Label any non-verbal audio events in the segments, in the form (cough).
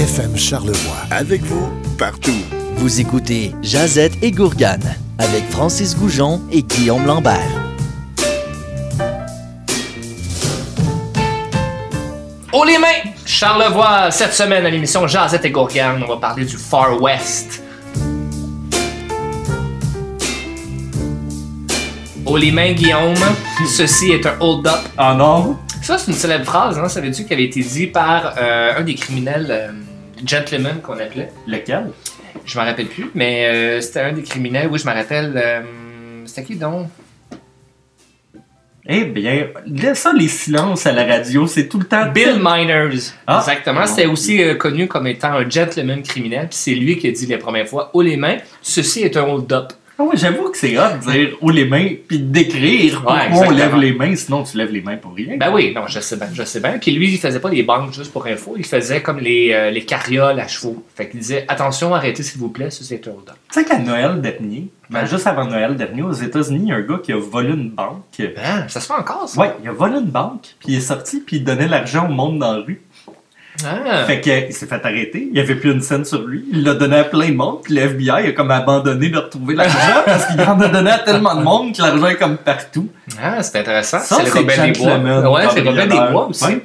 FM Charlevoix. Avec vous, partout. Vous écoutez Jazette et Gourgane avec Francis Goujon et Guillaume Lambert. Oh les mains! Charlevoix, cette semaine à l'émission Jazette et Gourgane, on va parler du Far West. Oh les mains, Guillaume, (laughs) ceci est un hold-up. Ah non? Ça, c'est une célèbre phrase, hein, savais-tu, qui avait été dit par euh, un des criminels euh, gentlemen qu'on appelait. Lequel? Je m'en rappelle plus, mais euh, c'était un des criminels, oui, je me rappelle. euh, c'était qui donc? Eh bien, ça, les silences à la radio, c'est tout le temps... Bill Miners. Ah. Exactement. C'était aussi euh, connu comme étant un gentleman criminel. Puis c'est lui qui a dit les premières fois haut les mains, ceci est un hold-up. Ah ouais, j'avoue que c'est hot de dire « haut les mains » puis de décrire pourquoi on lève les mains, sinon tu lèves les mains pour rien. Ben oui, non, je sais bien, je sais bien. Puis lui, il faisait pas les banques juste pour info, il faisait comme les, euh, les carrioles à chevaux. Fait qu'il disait attention, arrêtez s'il vous plaît, ceci est un hold-up. Tu sais qu'à Noël dernier, ben Ouais. juste avant Noël dernier, aux États-Unis, il y a un gars qui a volé une banque. Hein, ça se fait encore, ça? Ouais, il a volé une banque, puis il est sorti, puis il donnait l'argent au monde dans la rue. Ah. Fait qu'il s'est fait arrêter, il n'y avait plus une scène sur lui, il l'a donné à plein de monde, puis le FBI a comme abandonné de retrouver l'argent (laughs) parce qu'il en a donné à tellement de monde que l'argent est comme partout. Ah, c'est intéressant. C'est Robin des Bois. Ouais, c'est Robin des. Bois aussi. Ouais.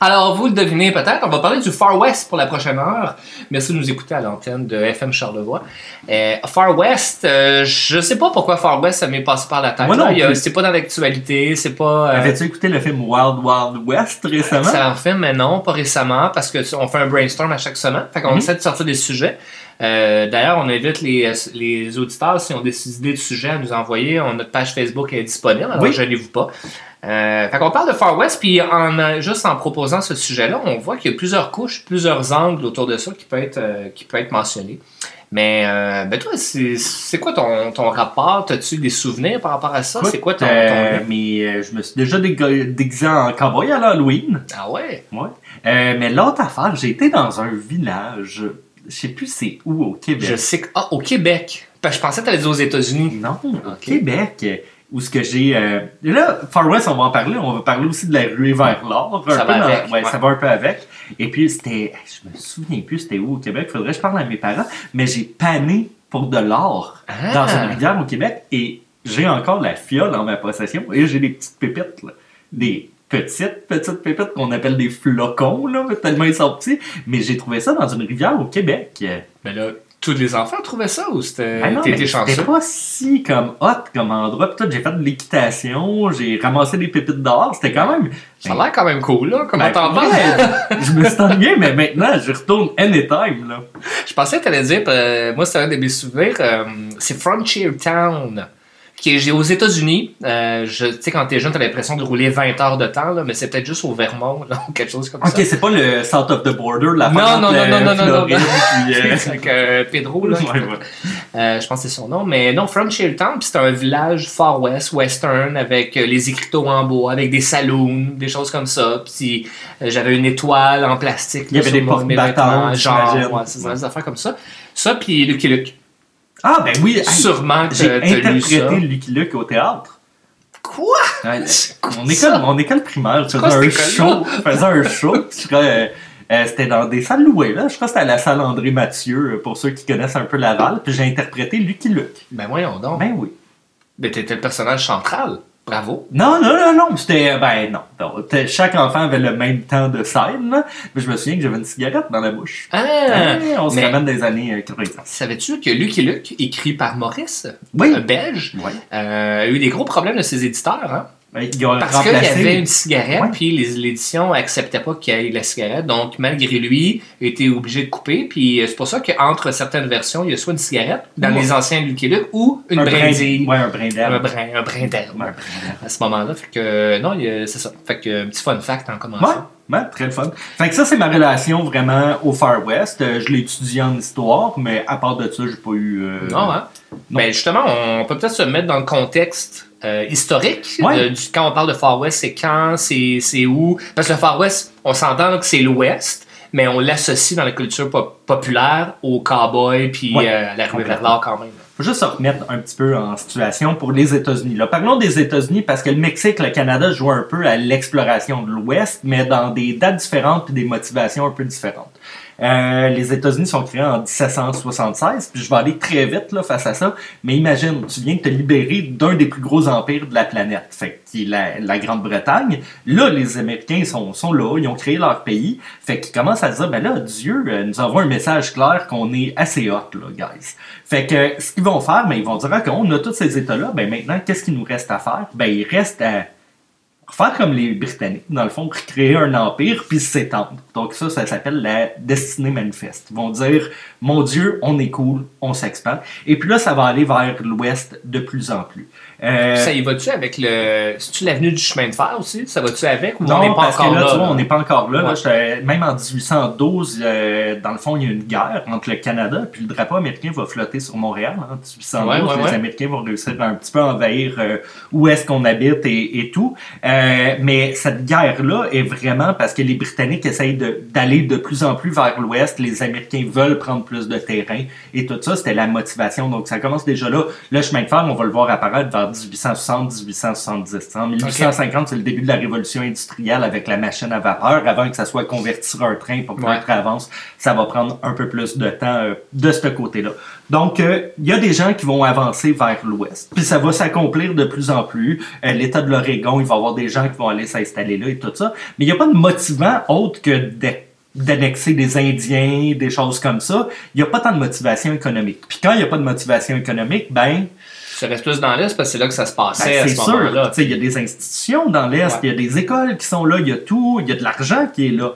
Alors, vous le devinez peut-être, on va parler du Far West pour la prochaine heure. Merci de nous écouter à l'antenne de FM Charlevoix. Euh, Far West, euh, je sais pas pourquoi Far West, ça m'est passé par la tête. Moi non plus. C'est pas dans l'actualité, c'est pas... euh, Avais-tu écouté le film Wild Wild West récemment? excellent film, mais non, pas récemment, parce que tu- on fait un brainstorm à chaque semaine. Fait qu'on Mhm. essaie de sortir des sujets. Euh, D'ailleurs, on invite les, les auditeurs, si ont des idées de sujets, à nous envoyer. On- Notre page Facebook est disponible, alors Oui. gênez-vous pas. Euh, fait qu'on parle de Far West, puis en, euh, juste en proposant ce sujet-là, on voit qu'il y a plusieurs couches, plusieurs angles autour de ça qui peut être, euh, qui peut être mentionné. Mais euh, ben toi, c'est quoi ton, ton rapport? As-tu des souvenirs par rapport à ça? C'est quoi ton, Euh, mais euh, je me suis déjà déguisé en cowboy à l'Halloween. Ah ouais? Ouais. Mais l'autre affaire, j'ai été dans un village, je sais plus c'est où au Québec. Je sais que... Ah, au Québec! Parce que je pensais que t'allais dire aux États-Unis. Non, au. Québec, où ce que j'ai... euh, Là, Far West, on va en parler. On va parler aussi de la ruée vers l'or. Ça va dans- avec, ouais, ouais. ça va un peu avec. Et puis, c'était... Je me souviens plus c'était où au Québec. Faudrait que je parle à mes parents. Mais j'ai pané pour de l'or Ah. dans une rivière au Québec. Et j'ai encore la fiole en ma possession. Et j'ai des petites pépites, là. Des petites, petites pépites qu'on appelle des flocons, là, tellement ils sont petits. Mais j'ai trouvé ça dans une rivière au Québec. Mais là, tous les enfants trouvaient ça ou c'était. Chanceux? C'était pas si comme hot comme endroit. Puis j'ai fait de l'équitation, j'ai ramassé des pépites d'or. C'était quand même. Ça a l'air quand même cool, là. Comment Ben, t'en parles? Je me suis ennuyé, mais maintenant, je retourne anytime. Là. Je pensais que t'allais dire, euh, moi, c'est un de mes souvenirs, euh, c'est Frontier Town. Qui est j'ai- aux États-Unis. Euh, tu sais, quand t'es jeune, t'as l'impression de rouler 20 heures de temps, là, mais c'est peut-être juste au Vermont, là, ou quelque chose comme Ok, ça. c'est pas le South of the Border, la Non, non, non, non, non, non, non, euh, (laughs) euh, Pedro, là. ouais, ouais. Euh, je pense que c'est son nom. Mais non, Frontier Town, puis c'est un village far west, western, avec euh, les écriteaux en bois, avec des saloons, des choses comme ça. Puis j'avais une étoile en plastique. Il y avait des vêtements, Genre, ouais, c'est des affaires comme ça. Ça, puis Lucky Luke. Ah, ben oui, Sûrement que j'ai t'as lu ça. interprété Lucky Luke au théâtre. Quoi? Ouais, mon, école, mon école primaire, je quoi faisais un cette show. un show. puis je crois, euh, euh, c'était dans des salles louées. Là. Je crois que c'était à la salle André Mathieu, euh, pour ceux qui connaissent un peu Laval. Puis j'ai interprété Lucky Luke. Ben voyons donc. Ben oui. Ben t'étais le personnage central. Bravo. Non, non, non, non. C'était. Ben non. T'es- Chaque enfant avait le même temps de scène. là. Mais je me souvien que j'avais une cigarette dans la bouche. Ah! Ouais, on se ramène des années euh, 90. Savais-tu que Lucky Luke, écrit par Maurice, Oui. un belge, Ouais. euh, a eu des gros problèmes de ses éditeurs, hein? Ben, Parce qu'il y avait une cigarette, puis les- l'édition acceptait pas qu'il y ait la cigarette. Donc, malgré lui, il était obligé de couper. Puis euh, c'est pour ça qu'entre certaines versions, il y a soit une cigarette, dans Ouais. les anciens Lucky Luke, ou une un brin- brindille. Ouais, un brin d'herbe. Un brin, un brin d'herbe à ce moment-là. Fait que, non, c'est ça. Fait que, petit fun fact en commençant. Ouais, ouais, très le fun. Fait que ça, c'est ma relation vraiment au Far West. Euh, je l'ai étudié en histoire, mais à part de ça, j'ai pas eu. euh, Non, hein? Non. Mais justement, on peut peut-être se mettre dans le contexte euh, historique. Ouais. du, quand on parle de Far West, c'est quand, c'est c'est où? Parce que le Far West, on s'entend que c'est l'Ouest, mais on l'associe dans la culture pop- populaire au cowboy puis Ouais. à la rue vers l'or quand même. Juste se remettre un petit peu en situation pour les États-Unis. Là, parlons des États-Unis parce que le Mexique, le Canada jouent un peu à l'exploration de l'Ouest, mais dans des dates différentes et des motivations un peu différentes. Euh, les États-Unis sont créés en 1776, puis je vais aller très vite là, face à ça, mais imagine, tu viens de te libérer d'un des plus gros empires de la planète, fait qui est la, la Grande-Bretagne. Là, les Américains sont, sont là, ils ont créé leur pays, fait qu'ils commencent à se dire, ben là, Dieu euh, nous envoie un message clair qu'on est assez hot, là, guys. Fait que ce qu'ils vont faire, ben, ils vont dire, OK, on a tous ces États-là, ben maintenant, qu'est-ce qu'il nous reste à faire? Ben, il reste à faire comme les Britanniques, dans le fond, créer un empire puis s'étendre. Donc ça, ça s'appelle la destinée manifeste. Ils vont dire, mon Dieu, on est cool, on s'expand. Et puis là, ça va aller vers l'ouest de plus en plus. Euh, ça y va-tu avec le. C'est-tu l'avenue du chemin de fer aussi? Ça va-tu avec ou non, on n'est pas parce encore que là, là? tu vois, là? on n'est pas encore là. même en 1812, euh, dans le fond, il y a une guerre entre le Canada puis le drapeau américain va flotter sur Montréal. En 1812, Ouais, ouais, les ouais. Américains vont réussir à un petit peu envahir euh, où est-ce qu'on habite et, et tout. Euh, mais cette guerre-là est vraiment parce que les Britanniques essayent d'aller de, plus en plus vers l'ouest. Les Américains veulent prendre plus de terrain et tout ça, c'était la motivation. Donc ça commence déjà là. Le chemin de fer, on va le voir apparaître vers 1860, 1870. En 1850, c'est le début de la révolution industrielle avec la machine à vapeur. Avant que ça soit converti sur un train pour que Ouais. le train avance, ça va prendre un peu plus de temps euh, de ce côté-là. Donc, euh, il y a des gens qui vont avancer vers l'ouest. Puis ça va s'accomplir de plus en plus. Euh, L'État de l'Oregon, il va y avoir des gens qui vont aller s'installer là et tout ça. Mais il n'y a pas de motivant autre que d'annexer des Indiens, des choses comme ça, il n'y a pas tant de motivation économique. Puis quand il n'y a pas de motivation économique, ben, Ça reste plus dans l'Est parce que c'est là que ça se ben, passait à c'est ce sûr. moment-là. Il y a des institutions dans l'Est, Ouais. il y a des écoles qui sont là, il y a tout, il y a de l'argent qui est là.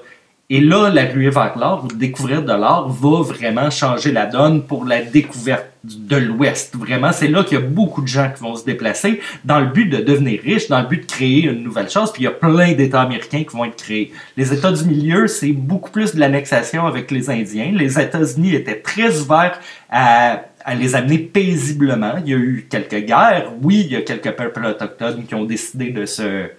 Et là, la ruée vers ou découvrir de l'or, va vraiment changer la donne pour la découverte de l'Ouest. Vraiment, c'est là qu'il y a beaucoup de gens qui vont se déplacer dans le but de devenir riches, dans le but de créer une nouvelle chose. Puis il y a plein d'États américains qui vont être créés. Les États du milieu, c'est beaucoup plus de l'annexation avec les Indiens. Les États-Unis étaient très ouverts à à les amener paisiblement. Il y a eu quelques guerres. Oui, il y a quelques peuples autochtones qui ont décidé de se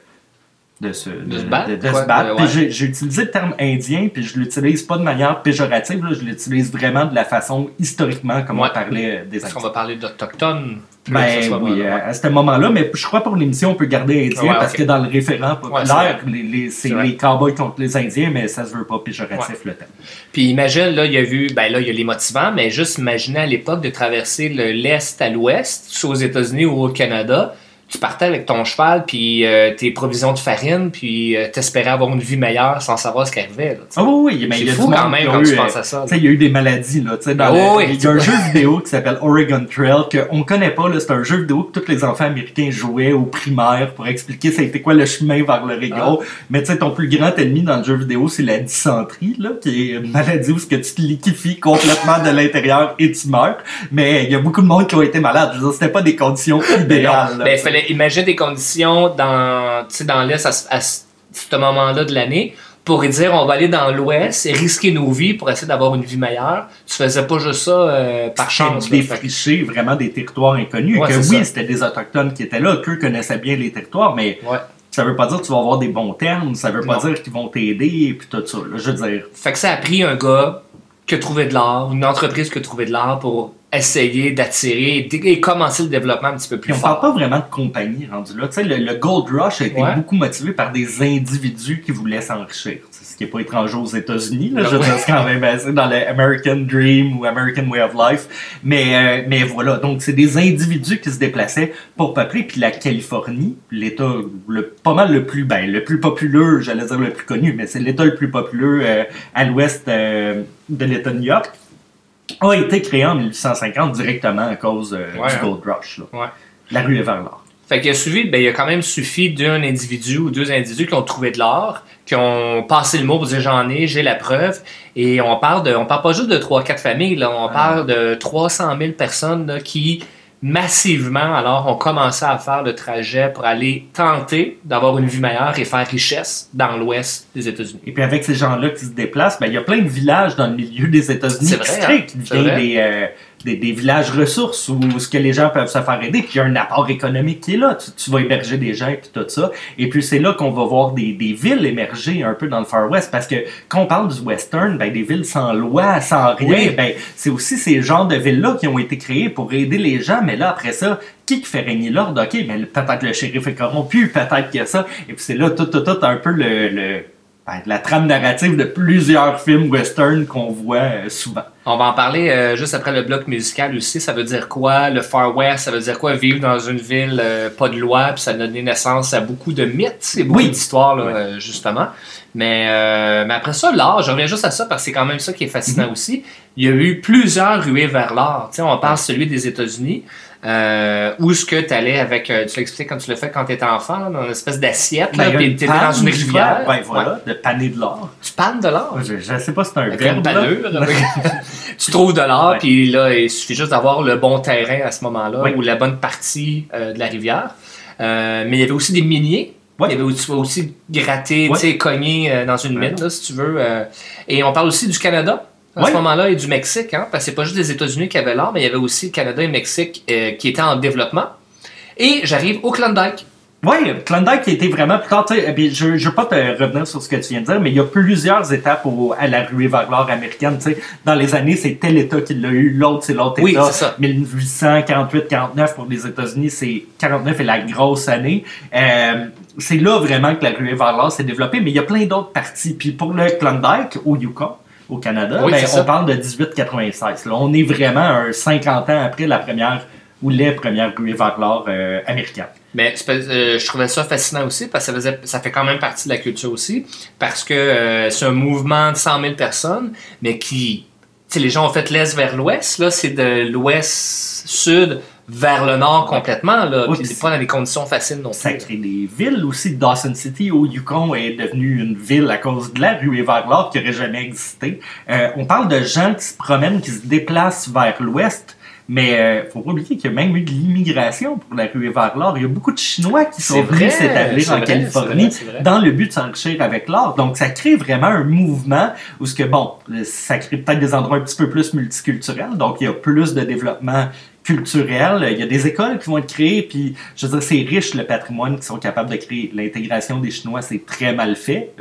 de se, De se battre, de- de quoi, se battre. Puis j'ai- utilisé le terme indien, puis je l'utilise pas de manière péjorative, là, je l'utilise vraiment de la façon historiquement comme Ouais. on parlait des Parce qu'on va parler d'Autochtones. Ben ce oui, à ce moment-là, mais je crois pour l'émission, on peut garder indien Ouais, parce que dans le référent populaire, les, les- c'est les cowboys contre les Indiens, mais ça se veut pas péjoratif le terme. Puis imagine, là, il y a vu, ben là, il y a les motivants, mais juste imaginer à l'époque de traverser le- l'Est à l'Ouest, soit aux États-Unis ou au Canada. Tu partais avec ton cheval, puis euh, tes provisions de farine, puis euh, t'espérais avoir une vie meilleure sans savoir ce qui arrivait. là. Ah oui, oui, mais il y a fou quand même quand eu, tu euh, penses à ça. Tu sais, il y a eu des maladies, là. tu sais, Dans Oh, le- oui, il y a un jeu vidéo qui s'appelle Oregon Trail qu'on connaît pas. C'est un jeu vidéo que tous les enfants américains jouaient au primaire pour expliquer c'était quoi le chemin vers l'Oregon. Ah. Mais tu sais, ton plus grand ennemi dans le jeu vidéo, c'est la dysenterie, là, qui est une maladie où ce que tu te liquéfies complètement de l'intérieur et tu meurs. Mais il y a beaucoup de monde qui ont été malades. C'était pas des conditions (laughs) idéales. là. Ben, fallait imaginer des conditions dans, dans l'Est à, ce- à ce ce moment-là de l'année pour dire on va aller dans l'Ouest et risquer nos vies pour essayer d'avoir une vie meilleure. Tu faisais pas juste ça euh, par chance. défricher vraiment des territoires inconnus. Ouais, que oui, c'était des autochtones qui étaient là, qu'eux connaissaient bien les territoires, mais Ouais. ça veut pas dire que tu vas avoir des bons termes, ça veut pas Non. dire qu'ils vont t'aider et puis tout ça. là. Je veux dire, Fait que ça a pris un gars qui a trouvé de l'art, une entreprise qui a trouvé de l'art pour essayer d'attirer et, commencer le développement un petit peu plus on fort. parle pas vraiment de compagnie rendu là. Tu sais, le, le Gold Rush a été Ouais. beaucoup motivé par des individus qui voulaient s'enrichir. Ce qui est pas étranger aux États-Unis. Là, Ben je c'est quand même assez dans le American Dream ou American Way of Life. Mais, euh, mais voilà, donc c'est des individus qui se déplaçaient pour peupler. Puis la Californie, l'État le, pas mal le plus, ben, le plus populeux, j'allais dire le plus connu, mais c'est l'État le plus populeux euh, à l'ouest euh, de l'État de New York, a été créé en 1850 directement à cause euh, Ouais, du hein. Gold Rush. là. Ouais. La rue est vers l'or. Fait qu'il a suivi, ben, il a quand même suffi d'un individu ou deux individus qui ont trouvé de l'or, qui ont passé le mot pour dire j'en ai, j'ai la preuve. Et on parle de, on parle pas juste de 3-4 familles, là, on parle de 300 000 personnes là, qui massivement alors ont commencé à faire le trajet pour aller tenter d'avoir une vie meilleure et faire richesse dans l'ouest des États-Unis. Et puis avec ces gens-là qui se déplacent, ben, il y a plein de villages dans le milieu des États-Unis C'est qui hein? qui vrai. des, euh, des, des villages ressources où ce que les gens peuvent se faire aider, puis il y a un apport économique qui est là. Tu, tu vas héberger des gens et tout ça. Et puis c'est là qu'on va voir des, des villes émerger un peu dans le Far West, parce que quand on parle du western, ben, des villes sans loi, sans rien, Oui. ben, c'est aussi ces genres de villes-là qui ont été créées pour aider les gens, mais là, après ça, qui qui fait régner l'ordre? OK, mais peut-être le shérif est corrompu, peut-être qu'il y a ça. Et puis c'est là tout, tout, tout un peu le, le- ben, la trame narrative de plusieurs films western qu'on voit euh, souvent. On va en parler euh, juste après le bloc musical aussi. Ça veut dire quoi, le Far West? Ça veut dire quoi, vivre dans une ville euh, pas de loi? Puis ça a donné naissance à beaucoup de mythes et beaucoup Oui. d'histoires, là, euh, justement. Mais, euh, mais après ça, l'art, je reviens juste à ça parce que c'est quand même ça qui est fascinant Mhm. aussi. Il y a eu plusieurs ruées vers l'art. On parle celui des États-Unis. Euh, où est-ce que tu allais avec, euh, tu l'expliquais quand tu l'as fait quand tu étais enfant, dans une espèce d'assiette, Ben, puis tu étais dans une rivière. Ben voilà, Ouais. de paner de l'or. Tu pannes de l'art. Je, je sais pas si c'est un verbe. (laughs) (laughs) tu trouves de Ouais. puis là, il suffit juste d'avoir le bon terrain à ce moment-là, Oui. ou la bonne partie euh, de la rivière. Euh, mais il y avait aussi des miniers. Ouais. Il y avait aussi, tu vas aussi gratter, Ouais. tu sais, cogner euh, dans une mine, là, si tu veux. euh. Et on parle aussi du Canada. À ce moment-là, et du Mexique, hein, parce que c'est pas juste les États-Unis qui avaient l'art, mais il y avait aussi le Canada et le Mexique euh, qui étaient en développement. Et j'arrive au Klondike. Oui, Klondike était vraiment plus tard. Je ne veux pas te revenir sur ce que tu viens de dire, mais il y a plusieurs étapes au- à la ruée vers l'or américaine. tu sais. Dans les années, c'est tel État qui l'a eu, l'autre, c'est l'autre Oui, État. c'est ça. 1848-49 pour les États-Unis, c'est 49 est la grosse année. Euh, c'est là vraiment que la ruée vers l'or s'est développée, mais il y a plein d'autres parties. Puis pour le Klondike, au Yukon, au Canada, Oui, ben, ça. on parle de 1896. Là. On est vraiment un 50 ans après la première ou les premières ruées vers l'or euh, américaines. Mais euh, je trouvais ça fascinant aussi parce que ça, faisait, ça fait quand même partie de la culture aussi. Parce que euh, c'est un mouvement de 100 000 personnes, mais qui. Sais, les gens ont fait l'est vers l'ouest. Là, c'est de l'ouest-sud vers le nord complètement. Là, Oui, puis puis c'est pas dans des conditions faciles non Ça plus. crée des villes aussi. Dawson City au Yukon est devenue une ville à cause de la ruée vers l'or qui n'aurait jamais existé. Euh, on parle de gens qui se promènent, qui se déplacent vers l'ouest. Mais euh, faut pas oublier qu'il y a même eu de l'immigration pour la ruée vers l'or. Il y a beaucoup de Chinois qui sont venus s'établir en vrai, Californie vrai, vrai. dans le but de s'enrichir avec l'or. Donc ça crée vraiment un mouvement où ce que bon, ça crée peut-être des endroits un petit peu plus multiculturels. Donc il y a plus de développement culturel. Il y a des écoles qui vont être créées. Puis je veux dire, c'est riche le patrimoine qui sont capables de créer. L'intégration des Chinois, c'est très mal fait.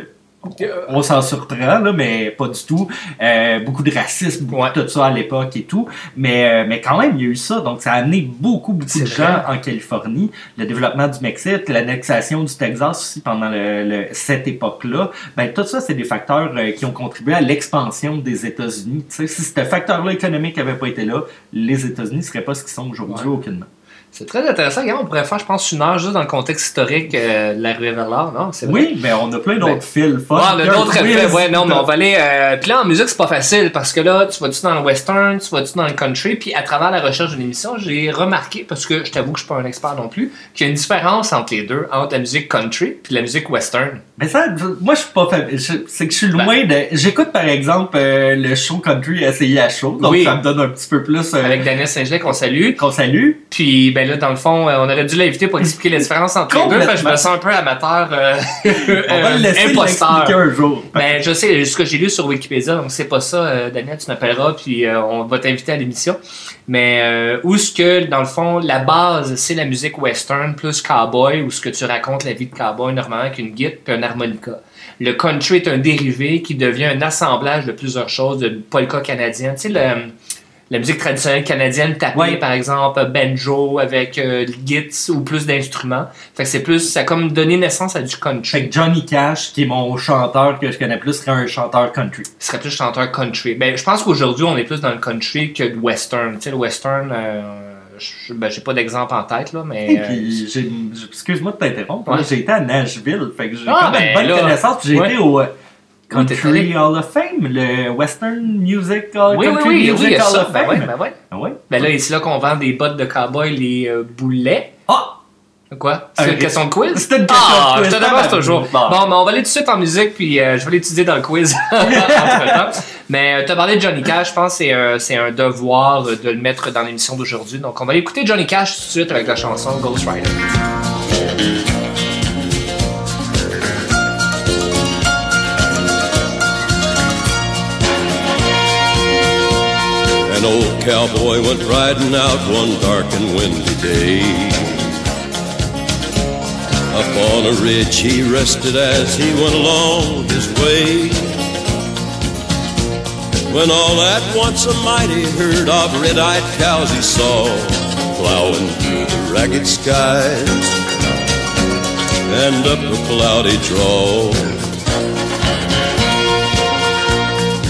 On s'en surprend, là, mais pas du tout. Euh, beaucoup de racisme, beaucoup Ouais. de tout ça à l'époque et tout. Mais, euh, mais quand même, il y a eu ça. Donc, ça a amené beaucoup, beaucoup de gens en Californie. Le développement du Mexique, l'annexation du Texas aussi pendant le, le- cette époque-là. Ben, tout ça, c'est des facteurs euh, qui ont contribué à l'expansion des États-Unis. Tu sais, si ce facteur-là économique n'avait pas été là, les États-Unis ne seraient pas ce qu'ils sont aujourd'hui, Ouais. aucunement. C'est très intéressant. On pourrait faire, je pense, une heure juste dans le contexte historique euh, de la ruée vers l'or. Non, vrai. Oui, mais on a plein d'autres Ben, fils. fun. Ouais, le Dirt d'autres effets, ouais, non, mais on va aller. Euh, puis là, en musique, c'est pas facile parce que là, tu vas-tu dans le western, tu vas-tu dans le country, puis à travers la recherche de l'émission, j'ai remarqué, parce que je t'avoue que je suis pas un expert non plus, qu'il y a une différence entre les deux, entre la musique country puis la musique western. Mais ça, moi, je suis pas C'est que je suis Ben. loin de. J'écoute par exemple euh, le show country essayé à show, donc Oui. ça me donne un petit peu plus. euh, Avec Daniel Saint-Gelais qu'on salue. qu'on salue. Puis, ben là, dans le fond, euh, on aurait dû l'inviter pour expliquer la différence entre les deux, parce que je me sens un peu amateur, euh, (laughs) On va le laisser imposteur. un jour. Ben, je sais, ce que j'ai lu sur Wikipédia, donc c'est pas ça, Daniel, tu m'appelleras, puis on va t'inviter à l'émission. Mais où ce que, dans le fond, la base, c'est la musique western plus cowboy, où ce que tu racontes la vie de cowboy normalement avec une guitare puis un harmonica. Le country est un dérivé qui devient un assemblage de plusieurs choses, de polka canadienne. Tu sais, le- la musique traditionnelle canadienne tapée, Ouais. par exemple, banjo avec euh, gits ou plus d'instruments. Fait que c'est plus, ça a comme donné naissance à du country. Fait que Johnny Cash, qui est mon chanteur que je connais plus, serait un chanteur country. Il serait plus chanteur country. Ben, je pense qu'aujourd'hui, on est plus dans le country que le western. Tu sais, le western, euh, je- ben, j'ai pas d'exemple en tête, là, mais. Euh, excuse-moi de t'interrompre, Ouais. j'ai été à Nashville, fait que j'ai Ah, quand même une ben, bonne là, connaissance, puis j'ai ouais. été au euh, Country. Hall of Fame, le Western Music Hall, oui, oui, Country oui, oui, Music Hall of Ben, Fame. ben, ouais. Ah ouais? Ben là, c'est là qu'on vend des bottes de cowboy, les euh, boulets. Quoi? C'est une question de quiz? C'était une question ah, de quiz, je te toujours. Bon. Mais on va aller tout de suite en musique, puis euh, je vais l'étudier dans le quiz (laughs) entre-temps. Mais tu as parlé de Johnny Cash, je pense que c'est un, c'est un devoir euh, de le mettre dans l'émission d'aujourd'hui. Donc, on va aller écouter Johnny Cash tout de suite avec la chanson Ghost Rider. An old cowboy went riding out one dark and windy day. Up on a ridge he rested as he went along his way. When all at once a mighty herd of red-eyed cows he saw plowing through the ragged skies and up a cloudy draw.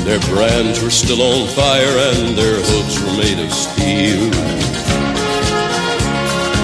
Their brands were still on fire and their hooves were made of steel.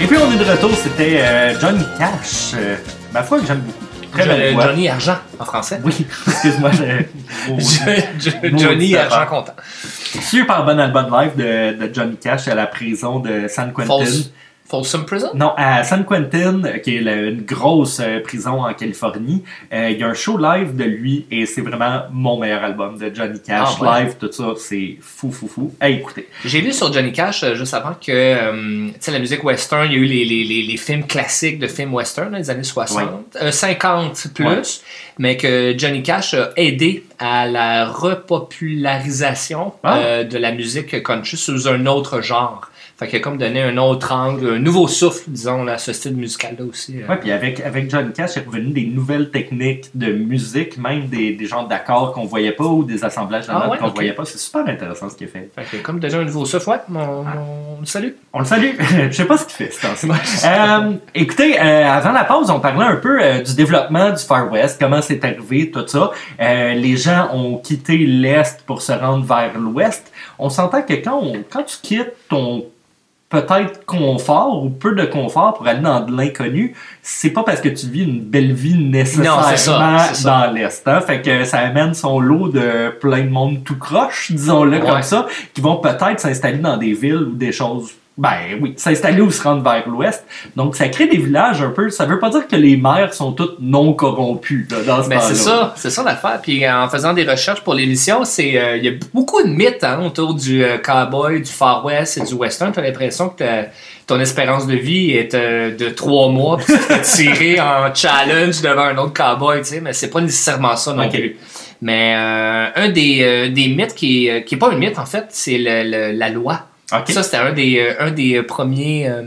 Et puis on est de retour, c'était euh, Johnny Cash. euh, ma foi que j'aime beaucoup. Très Jo- belle voix. Johnny Argent en français. Oui, (laughs) excuse-moi. (laughs) Johnny. Argent content. Super bon album live de, de Johnny Cash à la prison de San Quentin. False, Folsom Prison? Non, à San Quentin, qui est la- une grosse euh, prison en Californie, euh, il y a un show live de lui et c'est vraiment mon meilleur album de Johnny Cash. Ah, ouais. Live, tout ça, c'est fou, fou, fou. À écouter. J'ai lu sur Johnny Cash euh, juste avant que tu sais, la musique western, il y a eu les, les, les, les films classiques de films western dans les années 60, euh, 50 plus, Ouais. mais que Johnny Cash a aidé à la repopularisation Ah. de la musique country sous un autre genre. Fait qu'il a comme donné un autre angle, un nouveau souffle, disons, à ce style musical-là aussi. euh. Ouais, puis avec, avec Johnny Cash, il est revenu des nouvelles techniques de musique, même des, des genres d'accords qu'on voyait pas ou des assemblages de Ah ouais, qu'on ok. voyait pas. C'est super intéressant ce qu'il a fait. Fait qu'il a comme donné un nouveau souffle. Ouais, mon, mon salut. On le salue. (laughs) Je sais pas ce qu'il fait, ce temps-ci. (laughs) Euh, écoutez, euh, avant la pause, on parlait un peu euh, du développement du Far West, comment c'est arrivé, tout ça. Euh, les gens ont quitté l'Est pour se rendre vers l'Ouest. On s'entend que quand, on- quand tu quittes ton peut-être confort ou peu de confort pour aller dans de l'inconnu, c'est pas parce que tu vis une belle vie nécessairement Non, ça, dans l'Est. hein. Fait que ça amène son lot de plein de monde tout croche, disons-le comme ça, qui vont peut-être s'installer dans des villes ou des choses Ben oui, s'installer ou se rendre vers l'ouest. Donc ça crée des villages un peu. Ça veut pas dire que les maires sont toutes non corrompus là, dans ce Mais c'est ça, c'est ça l'affaire. Puis en faisant des recherches pour l'émission, c'est euh, il y a beaucoup de mythes hein, autour du euh, cowboy, du Far West et du western. T'as l'impression que ton espérance de vie est euh, de trois mois, puis tu tirer (laughs) en challenge devant un autre cowboy, tu sais. Mais c'est pas nécessairement ça non plus. Mais euh, un des, euh, des mythes qui qui est pas un mythe en fait, c'est la loi. Ça, c'était un des, euh, un des premiers, euh,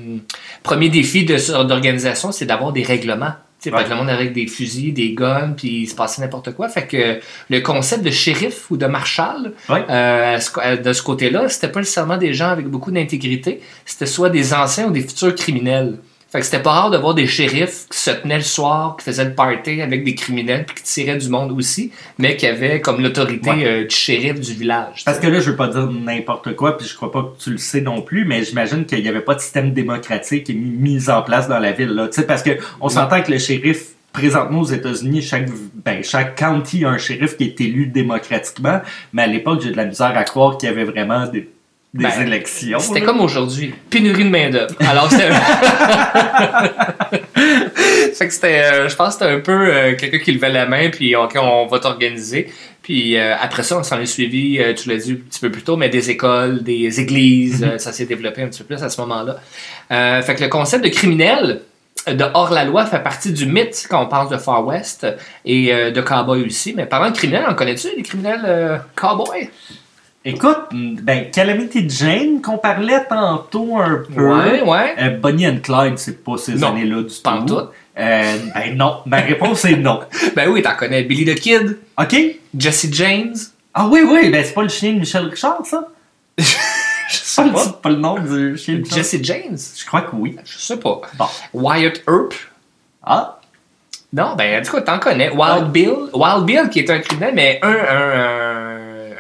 premiers défis de- d'organisation, c'est d'avoir des règlements. Ouais. que le monde avec des fusils, des guns, puis il se passait n'importe quoi. Fait que le concept de shérif ou de marshal, Ouais. euh, de ce côté-là, c'était pas nécessairement des gens avec beaucoup d'intégrité. C'était soit des anciens ou des futurs criminels. Fait que c'était pas rare de voir des shérifs qui se tenaient le soir, qui faisaient le party avec des criminels, puis qui tiraient du monde aussi, mais qui avaient comme l'autorité Ouais. euh, du shérif du village. Parce que là, je veux pas dire n'importe quoi, puis je crois pas que tu le sais non plus, mais j'imagine qu'il n'y avait pas de système démocratique mis, en place dans la ville. Là. Tu sais, parce que on s'entend que le shérif, présentement aux États-Unis, chaque, ben, chaque county a un shérif qui est élu démocratiquement, mais à l'époque, j'ai de la misère à croire qu'il y avait vraiment des, des Ben, élections. C'était comme aujourd'hui, pénurie de main-d'œuvre. Alors c'était. (laughs) fait que c'était, euh, je pense que c'était un peu euh, quelqu'un qui levait la main, puis OK, on va t'organiser. Puis euh, après ça, on s'en est suivi, tu l'as dit un petit peu plus tôt, mais des écoles, des églises, euh, ça s'est développé un petit peu plus à ce moment-là. Fait que le concept de criminel de hors-la-loi fait partie du mythe quand on parle de Far West et euh, de cowboy aussi. Mais parlant de criminels, en connais-tu des criminels euh, cowboys? Écoute, ben, Calamity Jane qu'on parlait tantôt un peu. Ouais, ouais. Euh, Bonnie and Clyde, c'est pas ces années-là du pas tout. tout. Euh, ben non. Ma réponse est non. (laughs) Ben oui, t'en connais Billy the Kid, OK? Jesse James. Ah oui, oui, ben c'est pas le chien de Michel Richard, ça? (laughs) Je C'est sais pas, le- pas le nom du chien de Richard? Jesse James? Je crois que oui. Je sais pas. Bon. Wyatt Earp. Ah, Non, ben, du coup, t'en connais. Wild Ah. Bill. Wild Bill, qui est un criminel, mais un, un, un,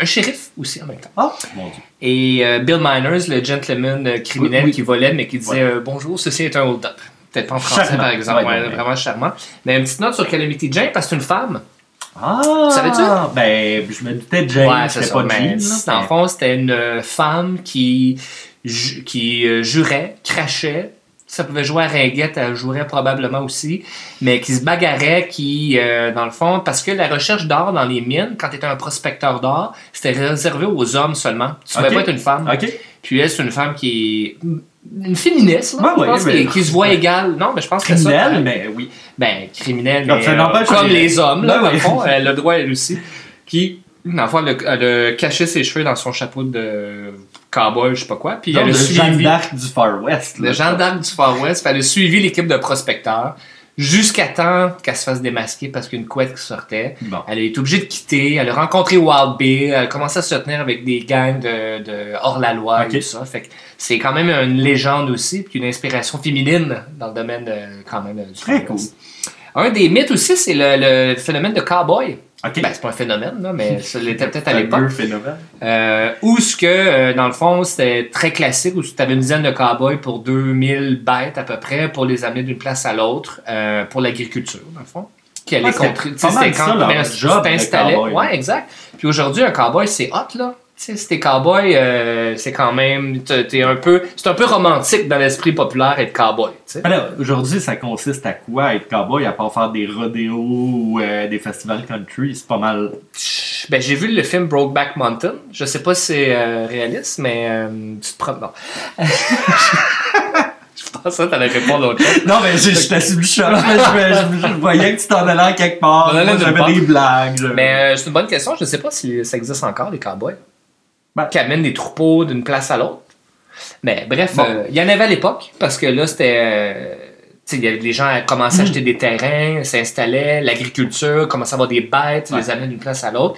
un shérif aussi en même temps. ah, mon Dieu. Et euh, Bill Miners, le gentleman euh, criminel Oui, oui. qui volait, mais qui disait Ouais. euh, Bonjour, ceci est un hold-up. Peut-être pas en français, Charmant. par exemple. Ouais, Ouais. Vraiment charmant. Mais une petite note sur Calamity Jane, parce que c'est une femme. Ah! Savais-tu? Ben, je me doutais de Jane, ouais, c'est ça. pas Mais dans le fond, c'était une femme qui, ju- qui jurait, crachait. Ça pouvait jouer à ringuette, elle jouerait probablement aussi, mais qui se bagarrait, qui, euh, dans le fond, parce que la recherche d'or dans les mines, quand tu étais un prospecteur d'or, c'était réservé aux hommes seulement. Tu ne pouvais pas être une femme. Puis elle, c'est une femme qui est une féministe, là, Ouais, je ouais, pense, mais- qui, qui se voit ouais. égale. Non, mais je pense que c'est ça. Criminel, mais oui. Ben, criminel, Comme mais euh, comme les hommes, là, dans le fond, elle a le droit, elle aussi, qui, dans le fond, elle a, elle a caché ses cheveux dans son chapeau de cowboy, je sais pas quoi, puis elle a le Jeanne suivi d'Arc du Far West. là. le Jeanne d'Arc du Far West, elle a suivi l'équipe de prospecteurs jusqu'à temps qu'elle se fasse démasquer parce qu'une couette qui sortait. Bon. Elle a été obligée de quitter, elle a rencontré Wild Bill, elle a commencé à se tenir avec des gangs de, de hors-la-loi et tout ça. Fait que c'est quand même une légende aussi, puis une inspiration féminine dans le domaine de, quand même du Très Far West. Un des mythes aussi, c'est le, le phénomène de cowboy. OK. Ben, c'est pas un phénomène, là, mais ça l'était peut-être à un l'époque. peu phénomène. Euh, où ce que, euh, dans le fond, c'était très classique, où tu avais une dizaine de cowboys pour 2000 bêtes à peu près, pour les amener d'une place à l'autre, euh, pour l'agriculture, dans le fond. Qui allait Ouais, c'était contrer- c'était ça, quand leur ben, job tu t'installais. Ouais, exact. Puis aujourd'hui, un cowboy, c'est hot, là. Sais, si t'es cowboy, euh, c'est quand même, t'es un peu, c'est un peu romantique dans l'esprit populaire être cowboy, tu sais. Alors, aujourd'hui, ça consiste à quoi être cowboy à part faire des rodéos ou euh, des festivals country? C'est pas mal. Ben, j'ai vu le film Brokeback Mountain. Je sais pas si c'est euh, réaliste, mais euh, tu te prends. Non. (laughs) je pensais que t'allais répondre autre chose. Non, mais je- choc. mais je, je- je voyais que tu t'en allais en quelque part. J'avais des blagues. je- Mais euh, c'est une bonne question. Je sais pas si ça existe encore, les cowboys. Ben. Qui amènent des troupeaux d'une place à l'autre. Mais bref, Bon. euh, il y en avait à l'époque, parce que là, c'était. euh, les gens commençaient Mm. à acheter des terrains, s'installaient, l'agriculture, commençaient à avoir des bêtes, ils Ouais. les amenaient d'une place à l'autre.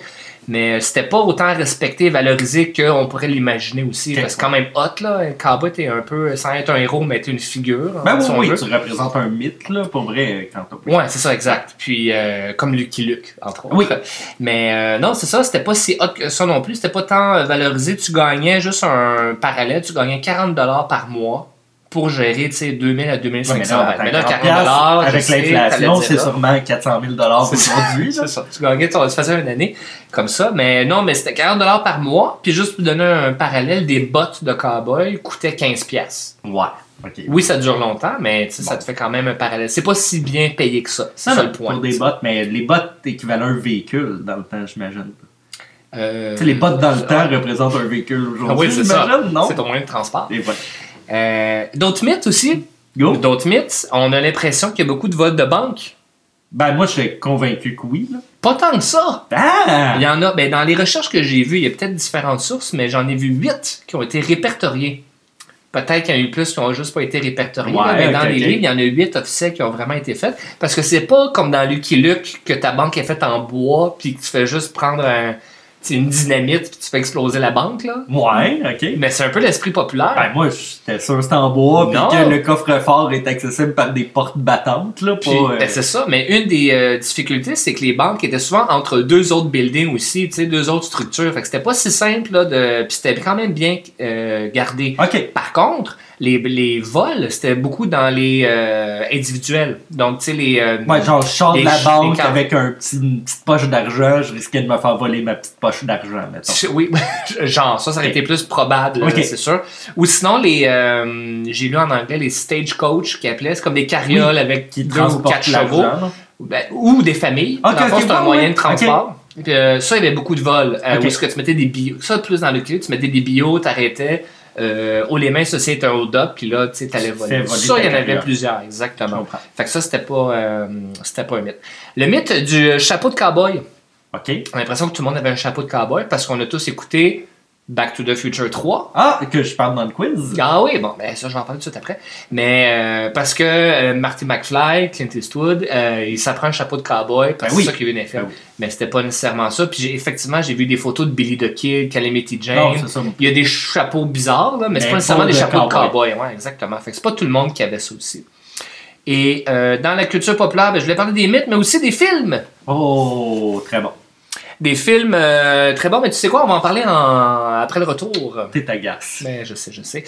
Mais euh, c'était pas autant respecté et valorisé qu'on pourrait l'imaginer aussi. Que quand même hot, là, cowboy, t'es un peu, sans être un héros, mais t'es une figure. Ben oui, si on oui, veut. tu représentes un mythe, là, pour vrai, quand t'as Ouais, c'est ça, exact. Puis, euh, comme Lucky Luke, entre autres. Oui. (laughs) Mais euh, non, c'est ça, c'était pas si hot que ça non plus. C'était pas tant euh, valorisé. Tu gagnais juste un parallèle, tu gagnais 40$ par mois pour gérer, tu sais, 2000 à Ouais, 2500 là, bêtes. Mais là, attends, 40 40 dollars, avec l'inflation, c'est sûrement 400 000 aujourd'hui. C'est ça. Tu gagnais tu faisais une année comme ça. Mais non, mais c'était 40 dollars par mois. Puis juste pour donner un parallèle, des bottes de cowboy coûtaient 15 pièces. Ouais. Oui, ça dure longtemps, mais ça te fait quand même un parallèle. C'est pas si bien payé que ça. C'est le point. pour des bottes, mais les bottes équivalent à un véhicule dans le temps, j'imagine. Euh, les bottes dans le temps ouais. représentent un véhicule Ah aujourd'hui, oui, c'est ça. C'est ton moyen de transport. Euh, D'autres mythes aussi? Go! D'autres mythes? On a l'impression qu'il y a beaucoup de vols de banque. Ben, moi, je suis convaincu que oui, là. Pas tant que ça. Ah! Il y en a, ben, dans les recherches que j'ai vues, il y a peut-être différentes sources, mais j'en ai vu 8 qui ont été répertoriées. Peut-être qu'il y en a eu plus qui n'ont juste pas été répertoriés, Ouais, mais dans les livres, il y en a 8 officiels qui ont vraiment été faits. Parce que c'est pas comme dans Lucky Luke que ta banque est faite en bois, puis que tu fais juste prendre un, sais, une dynamite, puis tu fais exploser la banque. Là. Ouais, ok. Mais c'est un peu l'esprit populaire. Ben, moi, j'étais sûr que c'était en bois, puis que le coffre-fort est accessible par des portes battantes, là, pas... euh, ben, c'est ça, mais une des euh, difficultés, c'est que les banques étaient souvent entre deux autres buildings aussi, tu sais, deux autres structures. Fait que c'était pas si simple, là, de... puis c'était quand même bien euh, gardé. Ok. Par contre, les, les vols, c'était beaucoup dans les euh, individuels. Donc, tu sais, les... euh, Ouais, genre, je sors de la banque avec un petit, une petite poche d'argent, je risquais de me faire voler ma petite poche d'argent, mettons. Oui, (laughs) genre, ça, ça aurait été plus probable, Ok. là, c'est sûr. Ou sinon, les, euh, j'ai lu en anglais les stagecoach qui appelaient, c'est comme des carrioles avec Qui deux ou quatre chevaux. Ben, ou des familles. Ok, Dans le fond, ok, c'est un ouais, moyen de transport. Puis, euh, ça, il y avait beaucoup de vols. Où est-ce que tu mettais des bio. Ça, plus dans le clip, tu mettais des bio, t'arrêtais. Euh, les mains, ça c'est un hold-up, puis là, tu sais, t'allais voler. Voler Ça, il y en avait plusieurs, exactement. Fait que ça, c'était pas, euh, c'était pas un mythe. Le mythe du chapeau de cowboy. Ok. J'ai l'impression que tout le monde avait un chapeau de cowboy parce qu'on a tous écouté Back to the Future 3. Ah, que je parle dans le quiz? Ah oui, bon, ben ça, je vais en parler tout de suite après. Mais euh, parce que euh, Marty McFly, Clint Eastwood, euh, il s'apprend un chapeau de cowboy parce Ben que oui. c'est ça qu'il les films. Ben oui. Mais c'était pas nécessairement ça. Puis effectivement, j'ai vu des photos de Billy the Kid, Calamity Jane. Non, c'est ça. il y a des chapeaux bizarres, là, mais, c'est Mais pas nécessairement des de chapeaux de cowboy. cowboy. Ouais, exactement. Fait que c'est pas tout le monde qui avait ça aussi. Et dans la culture populaire, ben, je voulais parler des mythes, mais aussi des films. Oh, très bon. Des films euh, très bons, mais tu sais quoi, on va en parler en- après le retour. T'es agace. Ben, je sais, je sais.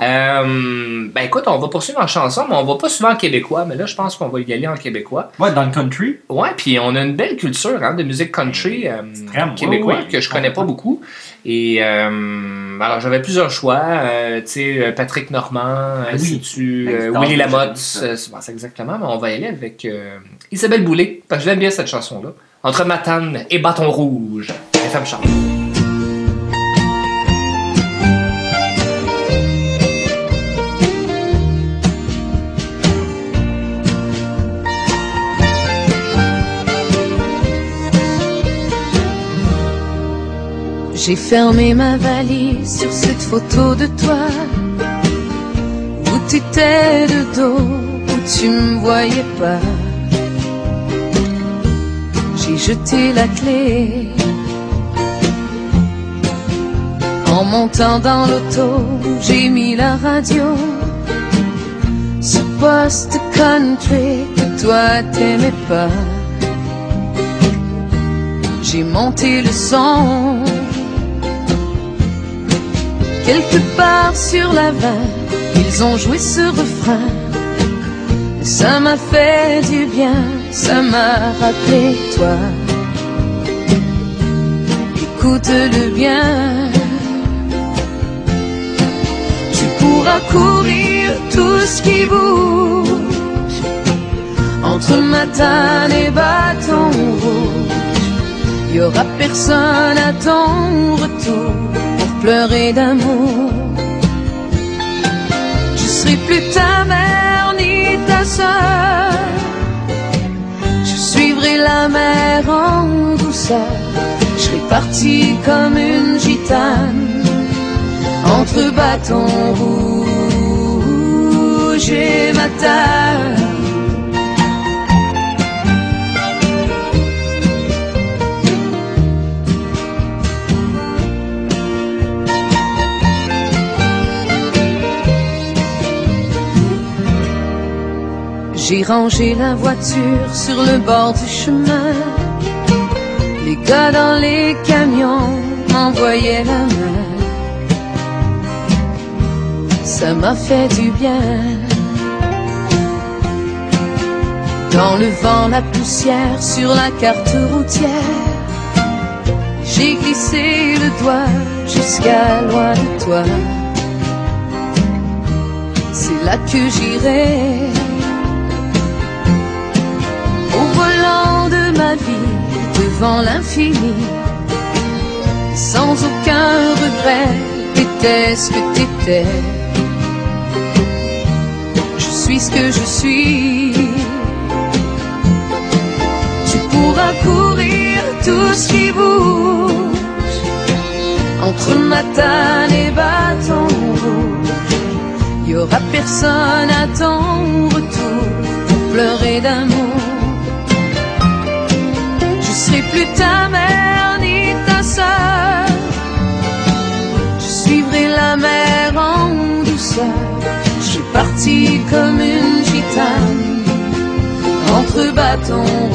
Euh, ben écoute, on va poursuivre en chanson, mais on va pas souvent en québécois, mais là, je pense qu'on va y aller en québécois. Ouais, dans le country. Ouais, puis on a une belle culture hein, de musique country euh, québécois ouais, ouais, que je connais pas beaucoup. Et euh, alors, j'avais plusieurs choix. tu sais, Patrick Normand, oui. Ben, euh, c'est Willy Lamotte, c'est- bon, exactement, mais on va y aller avec euh, Isabelle Boulay, parce que j'aime bien cette chanson-là. Entre Matane et Bâton Rouge, FM Charles. J'ai fermé ma valise sur cette photo de toi. Où t'étais de dos, où tu me voyais pas J'ai jeté la clé. En montant dans l'auto, j'ai mis la radio. Ce poste country que toi t'aimais pas. J'ai monté le son. Quelque part sur la vanne, ils ont joué ce refrain. Ça m'a fait du bien, ça m'a rappelé toi. Écoute-le bien. Tu pourras courir tout ce qui bouge entre Matane et Bâton Rouge. Y aura personne à ton retour pour pleurer d'amour. Je serai plus ta mère ni ta sœur. La mer en douceur. Je serai partie comme une gitane entre bâton rouge et matin. J'ai rangé la voiture sur le bord du chemin. Les gars dans les camions m'envoyaient la main. ça m'a fait du bien. Dans le vent, la poussière sur la carte routière, j'ai glissé le doigt jusqu'à loin de toi. C'est là que j'irai. L'infini, sans aucun regret, t'étais ce que t'étais. Je suis ce que je suis. Tu pourras courir tout ce qui bouge entre matane et bâton rouge. Y aura personne à ton retour pour pleurer d'amour. Serai plus ta mère ni ta sœur. Je suivrai la mer en douceur. Je suis partie comme une gitane entre bâtons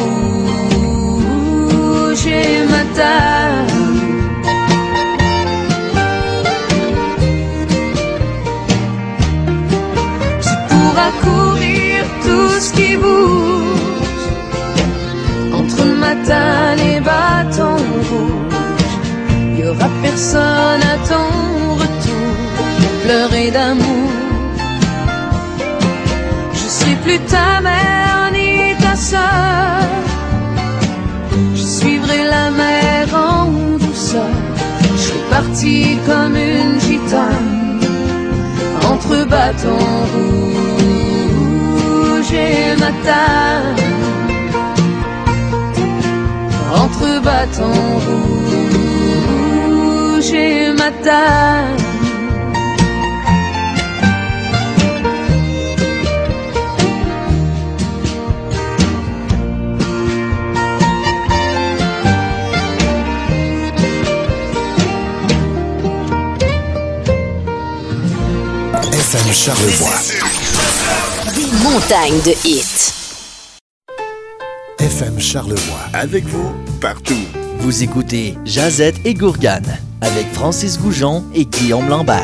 rouges et matane. Tu pourras courir tout ce qui bouge entre matane et bâton rouge. Y aura personne à ton retour pour pleurer d'amour. Je serai plus ta mère ni ta sœur. Je suivrai la mer en douceur. Je serai partie comme une gitane entre bâtons rouges et matane. Entre bâtons rouges et matane. FM Charlevoix. Des montagnes de hits. FM Charlevoix. Avec vous, partout. Vous écoutez Jazette et Gourgane avec Francis Goujon et Guillaume Lambert.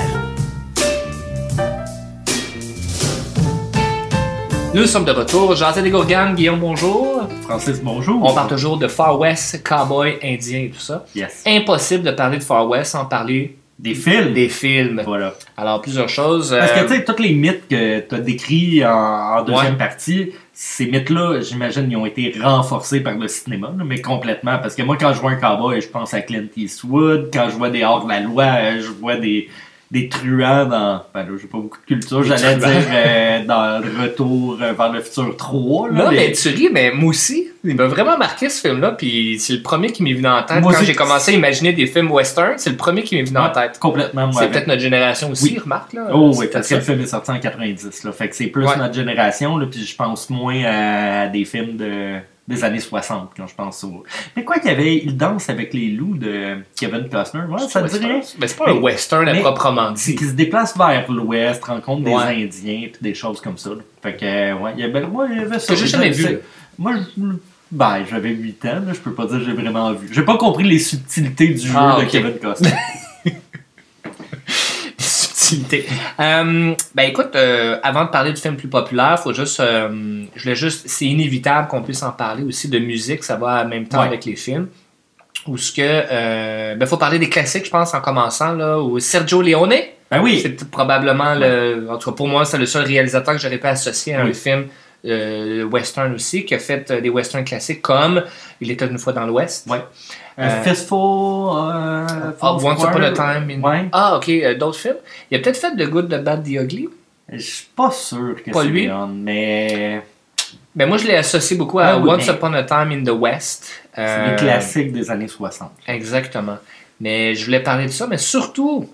Nous sommes de retour. Jean-Zé Gourgane, Guillaume, bonjour. Francis, bonjour. On parle toujours de Far West, cowboy, indien et tout ça. Yes. Impossible de parler de Far West sans parler Des films? des films. Voilà. Alors, plusieurs choses. Parce euh, que, tu sais, tous les mythes que tu as décrits en, en deuxième Ouais. partie, ces mythes-là, j'imagine, ils ont été renforcés par le cinéma, mais complètement. Parce que moi, quand je vois un cowboy, je pense à Clint Eastwood. Quand je vois des hors de la loi, euh, je vois des, des truands dans. Ben là, j'ai pas beaucoup de culture, j'allais dire euh, dans le Retour euh, vers le futur 3. Là, Non, mais- mais tu ris, mais moi aussi, il m'a vraiment marqué ce film-là, puis c'est le premier qui m'est venu en tête. Moi Quand j'ai commencé à imaginer des films western, c'est le premier qui m'est venu en tête. Complètement, moi. C'est peut-être notre génération aussi, Oui. remarque, là. Oh oui, peut-être parce que le film est sorti en 90, là. Fait que c'est plus Ouais. notre génération, là, puis je pense moins à des films de, des années 60 quand je pense au. Mais quoi qu'il y avait Il danse avec les loups de Kevin Costner, ouais, ça dirait? Mais c'est pas un Mais- western à mais- proprement C'est dit. qu'il se déplace vers l'ouest, rencontre des Ouais. Indiens, puis des choses comme ça. là. Fait que, ouais, il y avait, moi, il y avait ça. Que j'ai jamais vu. Moi, je- ben, j'avais 8 ans, là, je peux pas dire que j'ai vraiment vu. J'ai pas compris les subtilités du jeu Ah, de. Kevin Costner. (laughs) Euh, ben écoute, euh, avant de parler du film plus populaire, faut juste, euh, je voulais juste, c'est inévitable qu'on puisse en parler aussi de musique, ça va en même temps Ouais. avec les films. Ou ce que, ben faut parler des classiques, je pense, en commençant là, ou Sergio Leone. ben oui, C'est probablement le, en tout cas pour moi, c'est le seul réalisateur que j'aurais pas associé à un film western aussi, qui a fait des westerns classiques comme Il était une fois dans l'Ouest. Ouais. Euh, euh, Fistful. Euh, Ah, Once. Upon a Time. in- Ouais. Ah, ok, euh, d'autres films? Il a peut-être fait The Good, The Bad, The Ugly. Je suis pas sûr que Pas c'est lui? Leon, mais Ben moi, je l'ai associé beaucoup à Ah oui, Once mais- Upon a Time in the West. c'est Euh, des classiques des années 60. Exactement. Mais je voulais parler de ça, mais surtout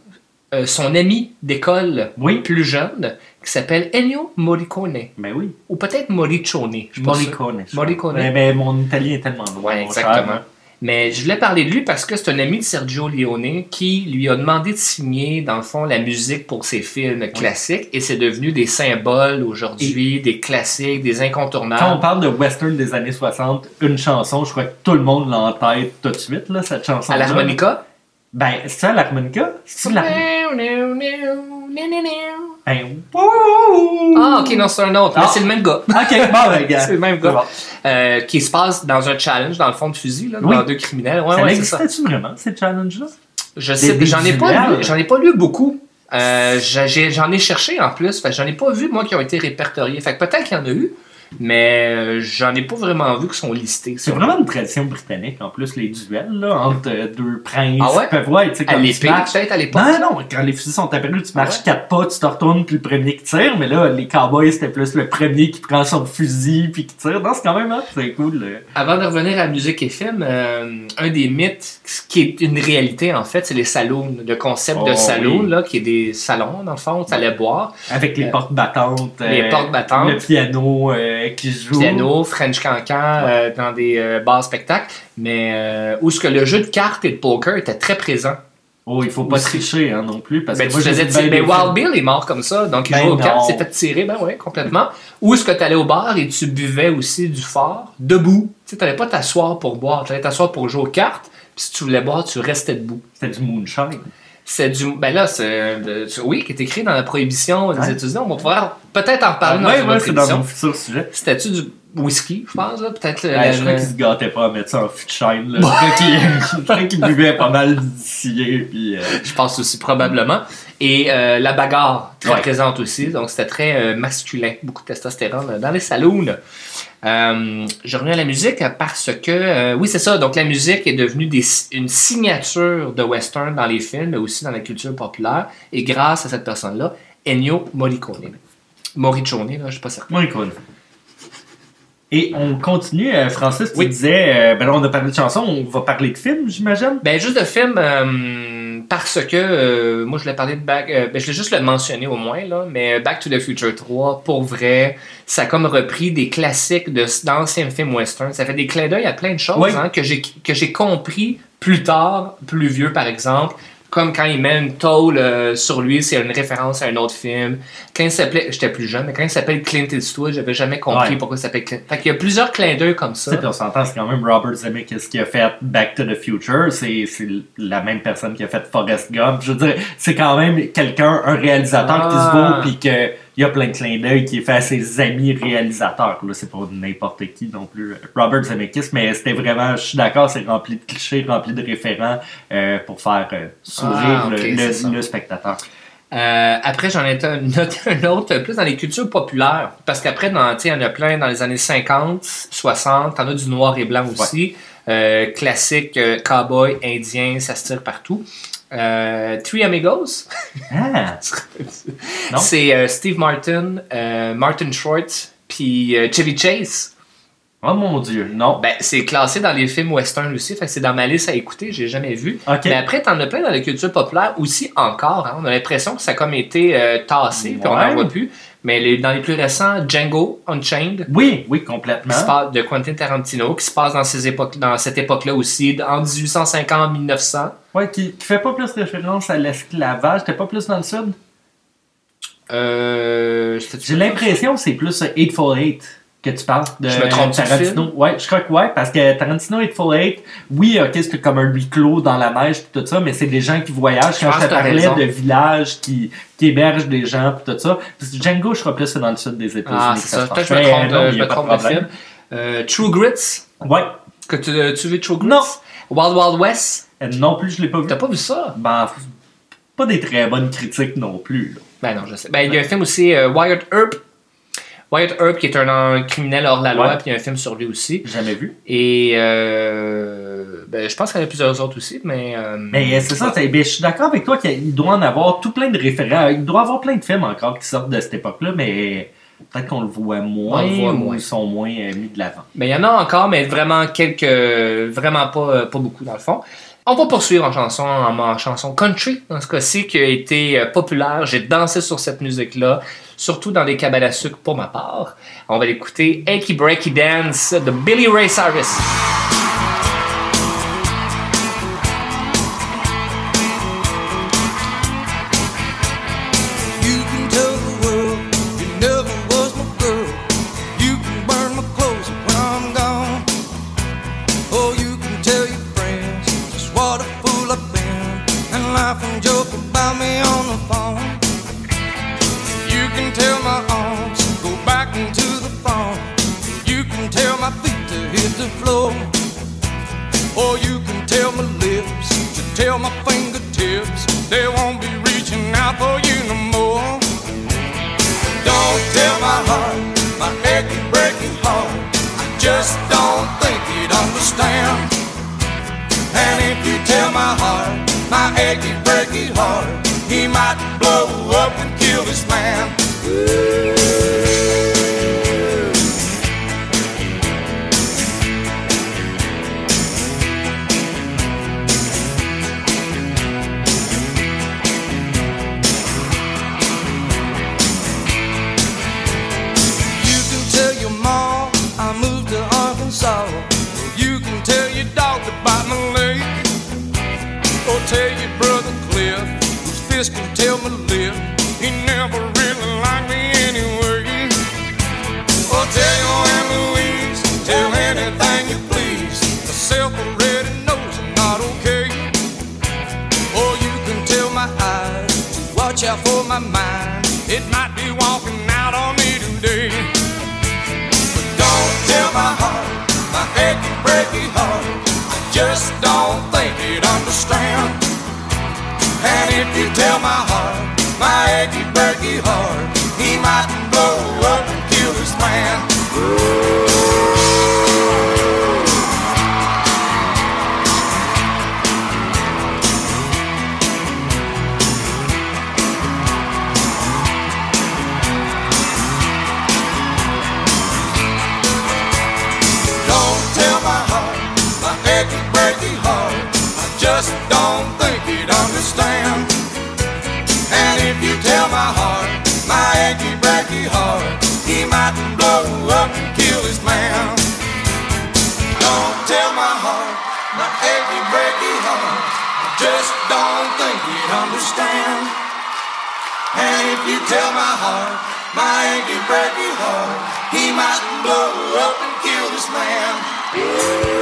euh, son ami d'école Oui. plus jeune, qui s'appelle Ennio Morricone. Ben oui. Ou peut-être Morricone. je. Morricone. Morricone. Ben, ben, mon italien est tellement loin. Ouais, exactement. cher. Mais je voulais parler de lui parce que c'est un ami de Sergio Leone qui lui a demandé de signer, dans le fond, la musique pour ses films classiques et c'est devenu des symboles aujourd'hui, des classiques, des incontournables. Quand on parle de western des années 60, une chanson, je crois que tout le monde l'a en tête tout de suite, là, cette chanson. À l'harmonica? Ben, c'est ça l'harmonica? C'est la... Ben, Ah, ok, non, c'est un autre. Ah. C'est le même gars. Ok, bon, ben, (laughs) gars. c'est le même gars. bon. Euh, qui se passe dans un challenge, dans le fond de fusil, là, Oui. dans deux criminels. Ouais, ça ouais, existait-tu vraiment, ces challenges-là? Je sais, des j'en ai pas lu, j'en ai pas lu beaucoup. Euh, j'en ai cherché en plus, j'en ai pas vu moi qui ont été répertoriés. Fait que peut-être qu'il y en a eu, mais euh, j'en ai pas vraiment vu qui sont listés. C'est vraiment une tradition britannique, en plus, les duels, là, entre euh, deux princes. Ah ouais? peuvent, ouais, tu sais, à comme tu l'épée, peut-être à l'époque? Non, non, quand les fusils sont apparus, tu marches Ouais? quatre pas, tu te retournes, puis le premier qui tire, mais là, les cowboys, c'était plus le premier qui prend son fusil, puis qui tire. Non, c'est quand même, hein, c'est cool. là. Avant de revenir à la musique et film, euh, un des mythes qui est une réalité en fait, c'est les saloons, le concept de Oh, saloon oui. là, qui est des salons dans le fond, tu allais boire, Avec les Euh, portes battantes. les portes battantes. Le piano euh, qui joue. piano, French cancan euh, dans des euh, bars spectacles, mais où ce que le jeu de cartes et de poker était très présent. Oh, il faut pas Aussi. tricher, hein, non plus. Parce Ben, que moi, faisais Ben, Wild. Bill est mort comme ça, donc il Ben jouait aux cartes, s'est fait tirer, ben ouais, complètement. Ou est-ce que tu allais au bar et tu buvais aussi du fort, debout. Tu sais, t'allais pas t'asseoir pour boire, tu allais t'asseoir pour jouer aux cartes, puis si tu voulais boire, tu restais debout. C'était du moonshine. C'est du. Ben là, c'est. oui, qui est écrit dans la prohibition des. États-Unis. On va pouvoir peut-être en reparler dans ouais, ouais, c'est dans mon futur sujet. C'était-tu du whisky, je pense, là? Peut-être. Ouais, je crois qu'il se gâtait pas à mettre ça en fût de là. (laughs) Je crois qu'il- buvait pas mal d'ici. Puis, euh, Je pense aussi, probablement. Et euh, la bagarre, très Ouais. présente aussi. Donc, c'était très euh, masculin. Beaucoup de testostérone dans les saloons. Euh, je reviens à la musique parce que, oui, c'est ça. Donc, la musique est devenue des- une signature de western dans les films, mais aussi dans la culture populaire. Et grâce à cette personne-là, Ennio Morricone. Morricone, là, je suis pas certain. Écoute. Et on continue, euh, Francis, tu Oui. disais, euh, ben là, on a parlé de chansons, on va parler de films, j'imagine? Ben, juste de film, euh, parce que euh, moi, je l'ai parlé de Back. ben, je l'ai juste le mentionné au moins, là, mais Back to the Future 3, pour vrai, ça a comme repris des classiques de- d'anciens films western. Ça fait des clins d'œil à plein de choses Oui. hein, que j'ai que j'ai compris plus tard, plus vieux par exemple. Comme quand il met une tôle euh, sur lui, c'est une référence à un autre film. Quand il s'appelait, j'étais plus jeune, mais quand il s'appelle Clint Eastwood, j'avais jamais compris Ouais. pourquoi il s'appelait Clint. Fait qu'il y a plusieurs clins d'œil comme Tu ça. sais, puis on s'entend, c'est quand même Robert Zemeckis qui a fait Back to the Future. C'est la même personne qui a fait Forrest Gump. Je veux dire, c'est quand même quelqu'un, un réalisateur qui se Ah. vaut, puis qu'il y a plein de clins d'œil qui est fait à ses amis réalisateurs. Là, c'est pas n'importe qui non plus. Robert Zemeckis, mais c'était vraiment, je suis d'accord, c'est rempli de clichés, rempli de référents euh, pour faire euh, sourire Ah, le- spectateur. Euh, après, j'en ai un- noté un autre plus dans les cultures populaires. Parce qu'après, il y en a plein dans les années 50, 60. T'en as du noir et blanc aussi. Euh, classique, euh, cowboy, indien, ça se tire partout. Euh, Three Amigos, Ah! (laughs) C'est Steve Martin, Martin Short, puis Chevy Chase. Oh mon dieu, non. Ben, c'est classé dans les films western aussi, fait c'est dans ma liste à écouter, j'ai jamais vu. Mais après, t'en as plein dans la culture populaire aussi encore. hein. On a l'impression que ça a comme été euh, tassé, puis on n'en voit plus. Mais les- dans les plus récents, Django Unchained, Oui, oui, qui se complètement. passe de Quentin Tarantino, qui se passe dans, ces époques, dans cette époque-là aussi, en 1850-1900. Ouais, qui, qui fait pas plus référence à l'esclavage. T'es pas plus dans le sud? Euh, J'ai l'impression que c'est plus Eightful Eight que tu parles de Je me trompe du Tarantino? Ouais, je crois que ouais, parce que Tarantino Eightful Eight, oui, ok, c'est comme un huis clos dans la neige tout ça, mais c'est des gens qui voyagent. Je Quand je te parlais raison. de villages qui, qui hébergent des gens pis tout ça, Django, je crois plus c'est dans le sud des États-Unis. Ah, c'est ça. Peut-être que je me trompe de, je me trompe film. Euh, True Grits, Ouais, que tu, tu veux True Grits? Non. Wild Wild West, Euh, non plus, je l'ai pas vu. t'as pas vu ça? Ben, pas des très bonnes critiques non plus. là. Ben non, je sais. Ben, il y a un film aussi, euh, Wyatt Earp. Wyatt Earp, qui est un, un criminel hors la loi, Ouais. puis il y a un film sur lui aussi. Jamais vu. Et euh, ben, je pense qu'il y en a plusieurs autres aussi, mais. euh, Mais euh, c'est ça, ben, je suis d'accord avec toi qu'il doit en avoir tout plein de référents. Il doit avoir plein de films encore qui sortent de cette époque-là, mais peut-être qu'on le voit moins, On le voit ou moins. ils sont moins mis de l'avant. Mais il y en a encore, mais vraiment quelques. Vraiment pas, pas beaucoup dans le fond. On va poursuivre en chanson, en, en chanson country, dans ce cas-ci, qui a été populaire. J'ai dansé sur cette musique-là, surtout dans des cabanes à sucre pour ma part. On va l'écouter Achy Breaky Dance de Billy Ray Cyrus. Or you can tell my lips to tell my fingertips they won't be reaching out for you no more. Don't tell my heart, my achy breaky heart. I just don't think you'd understand. And if you tell my heart, my achy breaky heart, he might blow up and kill this man. You whose can tell my lip. He never really liked me anyway. Or tell your Aunt Louise, tell anything you please. Myself already knows I'm not okay. Or you can tell my eyes watch out for my mind. It might be walking out on me today. But don't tell my heart, my achy breaky heart. I just don't think it understand. And if you tell my heart, my achy breaky heart, he might blow up and kill this man. Don't tell my heart, my breaky heart. I just don't might blow up and kill this man. Don't tell my heart, my achy breaky heart. I just don't think he'd understand. And if you tell my heart, my achy breaky heart, he might blow up and kill this man.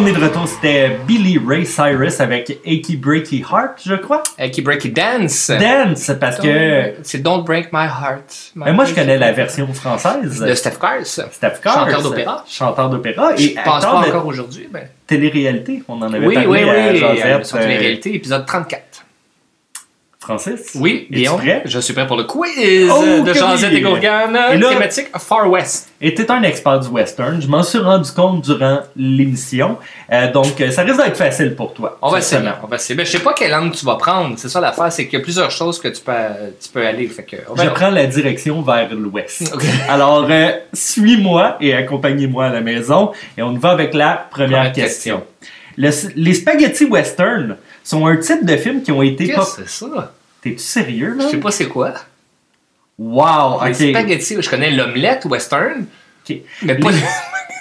On est de retour, c'était Billy Ray Cyrus avec Achy Breaky Heart, je crois. Achy Breaky Dance. Dance, parce Don't que C'est Don't Break My Heart. My Mais moi, je connais la version française. De Steph Cars. Steph Cars. Chanteur d'opéra. Chanteur d'opéra. Je Et pense pas de encore aujourd'hui. Mais... télé-réalité. On en avait Oui, parlé oui, oui. à euh. Sur euh, télé-réalité, épisode 34. Francis? Oui, prêt? je suis prêt pour le quiz Oh, de oui. et Gourgane. Thématique Far West. Et t'es un expert du western. Je m'en suis rendu compte durant l'émission. Euh, donc, euh, ça risque d'être facile pour toi. On va essayer. On va essayer. Ben, je sais pas quelle langue tu vas prendre. C'est ça l'affaire, c'est qu'il y a plusieurs choses que tu peux, tu peux aller. Fait que, Je prends la direction vers l'ouest. (laughs) Alors, euh, suis-moi et accompagnez-moi à la maison. Et on va avec la première Première question. Le- les spaghetti western sont un type de film qui ont été... Qu'est-ce que c'est ça? T'es-tu sérieux, là? Je sais pas c'est quoi. Wow, Les spaghettis, je connais l'omelette western, Ok. mais pas Les-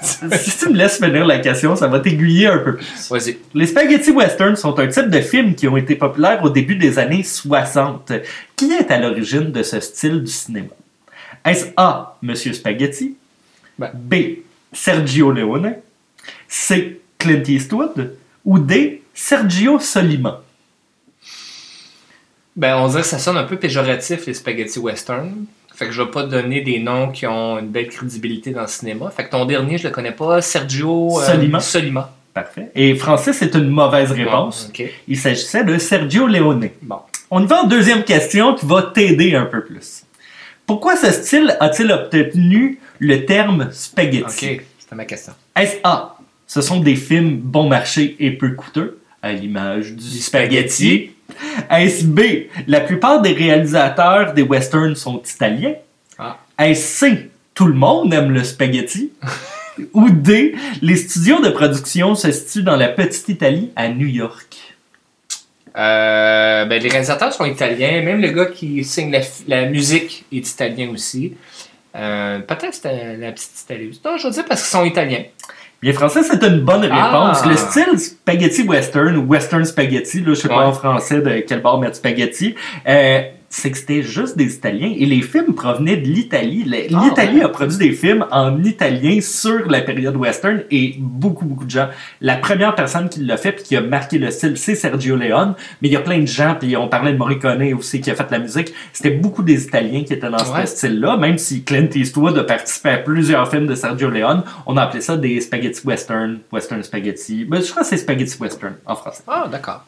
(laughs) si tu me laisses finir la question, ça va t'aiguiller un peu plus. Vas-y. Les spaghetti western sont un type de film qui ont été populaires au début des années 60. Qui est à l'origine de ce style du cinéma? Est-ce A. Monsieur Spaghetti? Ben. B. Sergio Leone? C. Clint Eastwood? Ou D. Sergio Solima? Ben, on dirait que ça sonne un peu péjoratif, les spaghettis western. Fait que je vais pas donner des noms qui ont une belle crédibilité dans le cinéma. Fait que ton dernier, je le connais pas. Sergio euh, Solima. Solima. Parfait. Et Francis, c'est une mauvaise réponse. Bon. Il s'agissait de Sergio Leone. Bon. On y va en deuxième question qui va t'aider un peu plus. Pourquoi ce style a-t-il obtenu le terme spaghetti? Ok. C'était ma question. Est-ce A? Ce sont des films bon marché et peu coûteux, à l'image du spaghetti. Est-ce B? La plupart des réalisateurs des westerns sont italiens? Ah. Est-ce C? Tout le monde aime le spaghetti? (laughs) Ou D? Les studios de production se situent dans la petite Italie à New York? Euh, ben, les réalisateurs sont italiens. Même le gars qui signe la, la musique est italien aussi. Euh, Peut-être c'était la petite Italie. Non, je veux dire parce qu'ils sont italiens. Bien français, c'est une bonne réponse. Ah. Le style spaghetti western ou western spaghetti, là, je sais pas en français de quel bord mettre spaghetti, euh, c'est que c'était juste des Italiens et les films provenaient de l'Italie. Ah, L'Italie ouais. a produit des films en italien sur la période western et beaucoup, beaucoup de gens. La première personne qui l'a fait puis qui a marqué le style, c'est Sergio Leone, mais il y a plein de gens, puis on parlait de Morricone aussi qui a fait la musique. C'était beaucoup des Italiens qui étaient dans Ouais. ce style-là, même si Clint Eastwood a participé à plusieurs films de Sergio Leone, on a appelé ça des spaghetti western, western spaghetti. Ben, je crois que c'est spaghetti western en français. Ah, d'accord.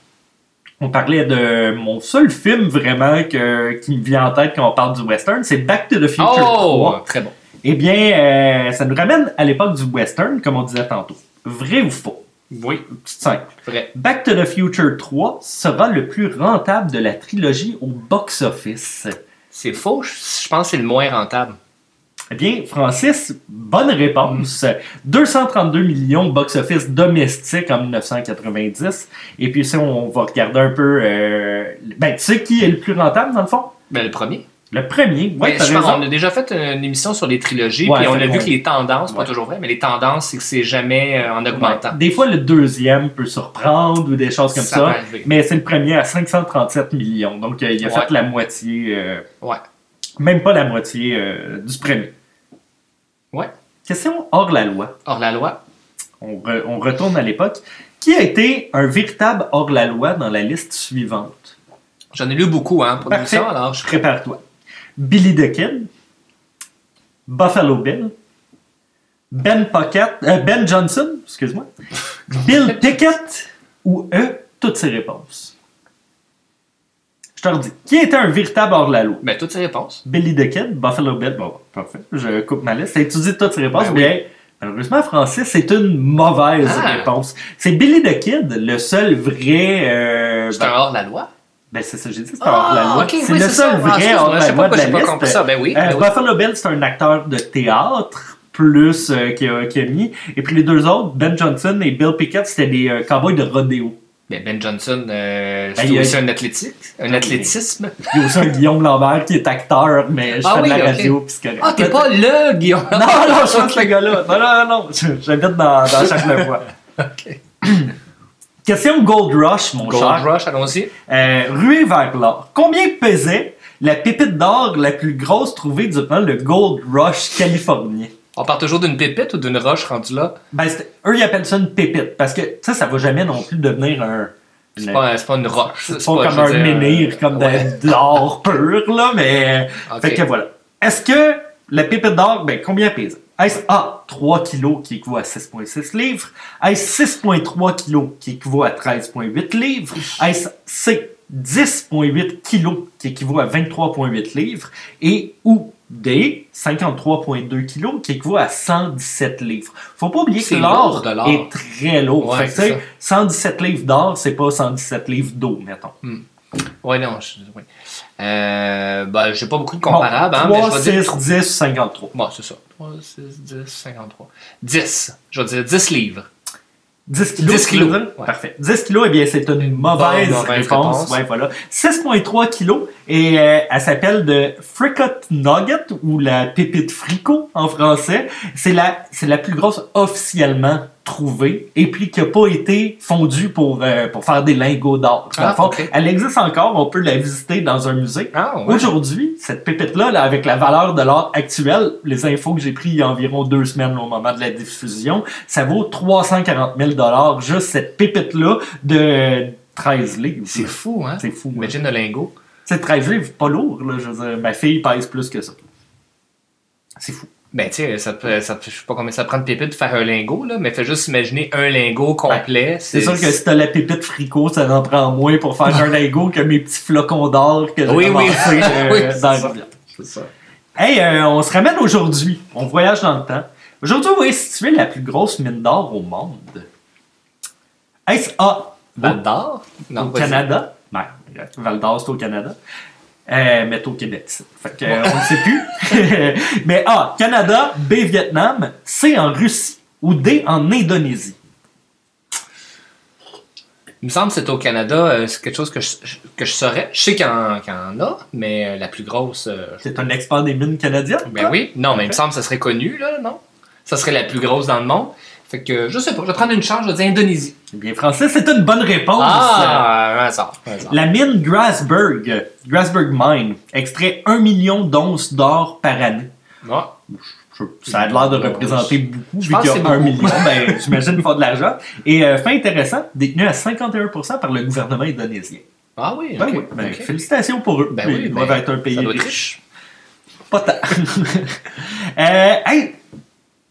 On parlait de mon seul film vraiment que, qui me vient en tête quand on parle du western, c'est Back to the Future Oh, 3. très bon. Eh bien, euh, ça nous ramène à l'époque du western, comme on disait tantôt. Vrai ou faux? Oui, Petite simple. vrai. Back to the Future 3 sera le plus rentable de la trilogie au box-office. C'est faux, je je pense que c'est le moins rentable. Eh bien, Francis, bonne réponse. 232 millions box-office domestique en 1990. Et puis, si on va regarder un peu... euh, ben, tu sais qui est le plus rentable, dans le fond? Ben, le premier. Le premier. Ouais, Ben, je pense- on a déjà fait une émission sur les trilogies, Ouais, puis on a vu que les tendances, pas toujours vrai, mais les tendances, c'est que c'est jamais euh, en augmentant. Ouais. Des fois, le deuxième peut surprendre ou des choses comme Ça mais c'est le premier à 537 millions. Donc, euh, il a fait la moitié... euh, Ouais. même pas la moitié euh, du premier. Ouais. Question hors la loi. Hors la loi. On, re- on retourne à l'époque. Qui a été un véritable hors-la-loi dans la liste suivante? J'en ai lu beaucoup, hein, pour l'émission, alors je Prépare-toi. Billy the Kid, Buffalo Bill, Ben Pocket, euh, Ben Johnson, excuse-moi, (laughs) Bill Pickett ou eux, toutes ces réponses. Je te redis. Qui était un véritable hors-la-loi? Ben, toutes ces réponses. Billy the Kid, Buffalo Bill, bon, parfait, je coupe ma liste. Tu dis toutes ces réponses, Ben oui. mais malheureusement, Francis, c'est une mauvaise Ah. réponse. C'est Billy the Kid, le seul vrai... euh, C'est un hors la loi? ben, c'est ça que j'ai dit, c'est un hors-la-loi. Ah, c'est le seul. Ah, vrai excuse-moi, hors-la-loi de la liste. compris ça. Ben oui, Euh, oui. Buffalo Bill, c'est un acteur de théâtre plus euh, qui, a, qui a mis. Et puis les deux autres, Ben Johnson et Bill Pickett, c'était des euh, cowboys de rodéo. Ben, ben Johnson, euh, Ben, c'est a- aussi un athlétique, un athlétisme. Il y a aussi un Guillaume Lambert qui est acteur, mais je Ah fais oui, de la ok. radio, puis c'est correct. Ah, t'es pas le Guillaume. Non, non, je suis ce gars-là. Non, non, non, j'habite dans, dans chaque fois. (clears throat) Question Gold Rush, mon Gold cher? Rush, allons-y. Euh, ruée vers l'or. Combien pesait la pépite d'or la plus grosse trouvée durant le Gold Rush californien? On part toujours d'une pépite ou d'une roche rendue là? Ben, eux, ils appellent ça une pépite parce que ça, ça va jamais non plus devenir un. C'est une- pas, c'est pas une roche. c'est pas comme je veux un dire, menhir, comme de- ouais. de l'or pur, là, mais. (laughs) Fait que voilà. Est-ce que la pépite d'or, ben, combien pèse? Est-ce A, 3 kilos qui équivaut à 6,6 livres? Est-ce 6,3 kilos qui équivaut à 13,8 livres? Est-ce C, 10,8 kilos qui équivaut à 23,8 livres? Et ou D, 53,2 kilos qui équivaut à 117 livres. Faut pas oublier que l'or est très lourd. Ouais, fait que, tu c'est sais, 117 livres d'or, c'est pas 117 livres d'eau, mettons. Ouais, non, je, ouais. Euh, ben, j'ai pas beaucoup de comparables, hein, mais 3, je vais 6, dire. 10, 53. Bon, c'est ça. 3, 6, 10, 53. 10. Je vais dire 10 livres. 10 kilos. 10 kilos, ouais. Parfait. 10 kilos, eh bien, c'est une mauvaise, bonne, mauvaise réponse. réponse. Ouais, voilà. 6,3 kilos et euh, elle s'appelle de Fricot Nugget ou la pépite fricot en français. C'est la, c'est la plus grosse officiellement trouvée et puis qui n'a pas été fondue pour, euh, pour faire des lingots d'or. Ah. Elle existe encore, on peut la visiter dans un musée. Ah, ouais. Aujourd'hui, cette pépite-là, là, avec la valeur de l'or actuelle, les infos que j'ai prises il y a environ deux semaines au moment de la diffusion, ça vaut 340 000 juste cette pépite-là de 13 livres. C'est fou, hein? C'est fou. ouais. Imagine le lingot. C'est 13 livres, pas lourd. Là, je veux dire, ma fille pèse plus que ça. C'est fou. Ben, tu sais, ça, te- ça, je sais pas combien ça prend de pépite de faire un lingot, là, mais fais juste imaginer un lingot complet. C'est sûr que si t'as la pépite fricot, ça en prend moins pour faire un (laughs) lingot que mes petits flocons d'or que j'ai Oui, oui. (laughs) euh, Oui, dans c'est ça. rivière. C'est ça. Hey, euh, on se ramène aujourd'hui. On voyage dans le temps. Aujourd'hui, on va situer la plus grosse mine d'or au monde. Est-ce A, Val d'Or? Non, au. Canada? Ben, Val d'Or, c'est au Canada. Euh, mais au Québec. ça. Fait que, euh, on ne sait plus. (laughs) mais A, Canada, B, Vietnam, C, en Russie ou D, en Indonésie. Il me semble que c'est au Canada, euh, c'est quelque chose que je, que je saurais. Je sais qu'il y, en qu'il y en a, mais euh, la plus grosse. euh, C'est un expert des mines canadiennes? ben oui. Non, mais il me semble que ça serait connu, là, non? Ça serait la plus grosse dans le monde. Fait que, je sais pas, je vais prendre une chance, je vais dire Indonésie. Eh Bien, Francis, c'est une bonne réponse. Ah, hasard, hasard. La mine Grasberg, Grasberg Mine, extrait 1 million d'onces d'or par année. Ah. Je- Ça a l'air de représenter beaucoup, vu qu'il y a c'est 1 beaucoup. million. Ben, (laughs) j'imagine qu'il faut de l'argent. Et euh, fait intéressant, détenu à 51% par le gouvernement indonésien. Ah oui, Ben oui, ben. Félicitations pour eux. Ben Ils oui, doivent ben, être un pays être riche. Pas tant. (laughs) euh, hey,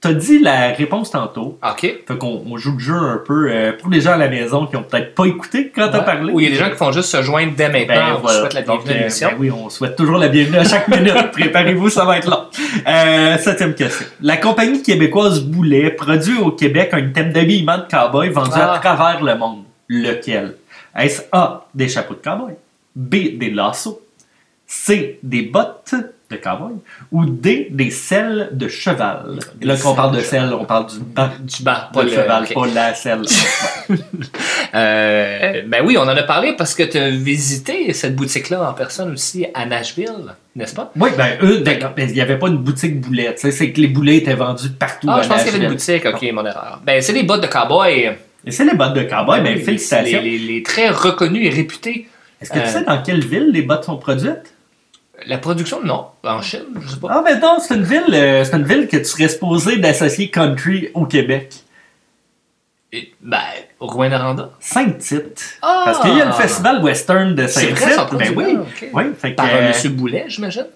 t'as dit la réponse tantôt. Ok. Fait qu'on on joue le jeu un peu euh, pour les gens à la maison qui ont peut-être pas écouté quand t'as parlé. Ou il y a des gens qui font juste se joindre dès maintenant. Ben, on vous voilà. souhaite la Donc, bienvenue à euh, l'émission. ben oui, on souhaite toujours la bienvenue à chaque minute. (laughs) Préparez-vous, ça va être long. Euh, septième question. La compagnie québécoise Boulet produit au Québec un thème d'habillement de cowboy vendu Ah. à travers le monde. Lequel? Est-ce A, des chapeaux de cowboy? B, des lassos? C, des bottes? De cowboy? Ou D, des selles de cheval? Là, quand on parle de selles, on parle du banc Du de pas le cheval, ok. pas la selle. (laughs) Euh, ben oui, on en a parlé parce que tu as visité cette boutique-là en personne aussi à Nashville, n'est-ce pas? Oui, ben eux, d'accord, mais il n'y avait pas une boutique boulette. C'est que les boulets étaient vendus partout. Ah, à je pense qu'il y avait une boutique, ok, mon erreur. Ben, c'est des bottes de cowboy. Et c'est les bottes de cowboy, ben Les- félicitations. Les, les- les très reconnus et réputés. Est-ce que tu Euh, sais dans quelle ville les bottes sont produites? La production, non. En Chine, je sais pas. Ah, ben non, c'est une ville, euh, c'est une ville que tu serais supposé d'associer country au Québec. Et, ben, au Rouyn-Noranda. Saint-Tite. Ah! Parce qu'il y a le festival western de C'est Saint-Tite. vrai, ça ben produit oui. là, ok. Oui, fait que, Par euh, euh, Monsieur Boulet, j'imagine.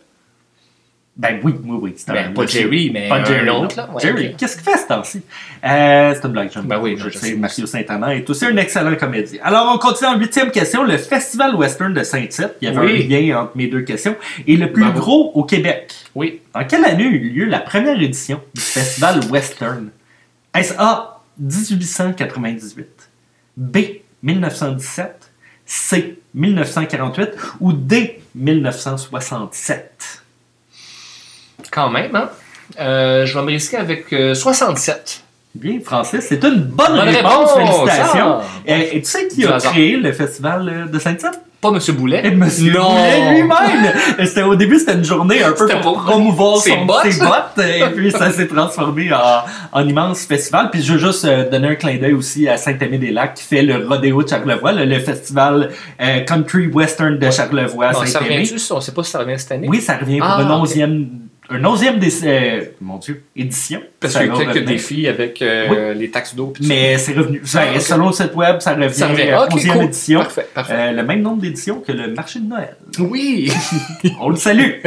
Ben oui, oui, oui. c'est Ben, pas Jerry, mais pas Jerry, autre, non. là. Ouais, Jerry, qu'est-ce qu'il fait ce temps-ci? Euh, c'est une blague, Ben oui, je je sais. Mathieu Saint-Amand est aussi un excellent comédien. Alors, on continue en huitième question. Le Festival Western de Saint-Tite. Il y avait Oui. un lien entre mes deux questions. Et le plus gros au Québec. Oui. En quelle année eut lieu la première édition du Festival Western? Est-ce A, 1898, B, 1917, C, 1948 ou D, 1967? Quand même, hein? Euh, je vais me risquer avec euh, 67. Bien, Francis, c'est une bonne, Bonne réponse. réponse! Félicitations. Ah! Et, et tu sais qui a hasard. créé le festival euh, de Saint-Tite? Pas Monsieur Boulet. Et! Boulet lui-même! Au début, c'était une journée un peu pour promouvoir ses son- bottes. ses bottes. Et puis, ça s'est transformé en, en immense festival. Puis, je veux juste euh, donner un clin d'œil aussi à Saint-Aimé-des-Lacs qui fait le rodéo de Charlevoix, le, le festival euh, country western de Charlevoix Bon, ça revient-tu? On sait pas si ça revient cette année. Oui, ça revient pour Ah, ok. onzième, une onzième euh, mon Dieu, édition. Parce qu'il y a quelques défis avec euh, les taxes d'eau. Mais c'est revenu. Ah. Selon le site web, ça revient, ça revient. euh, Ok, 11e cool. édition. Parfait, parfait. Euh, le même nombre d'éditions que le marché de Noël. Oui! (laughs) On le salue.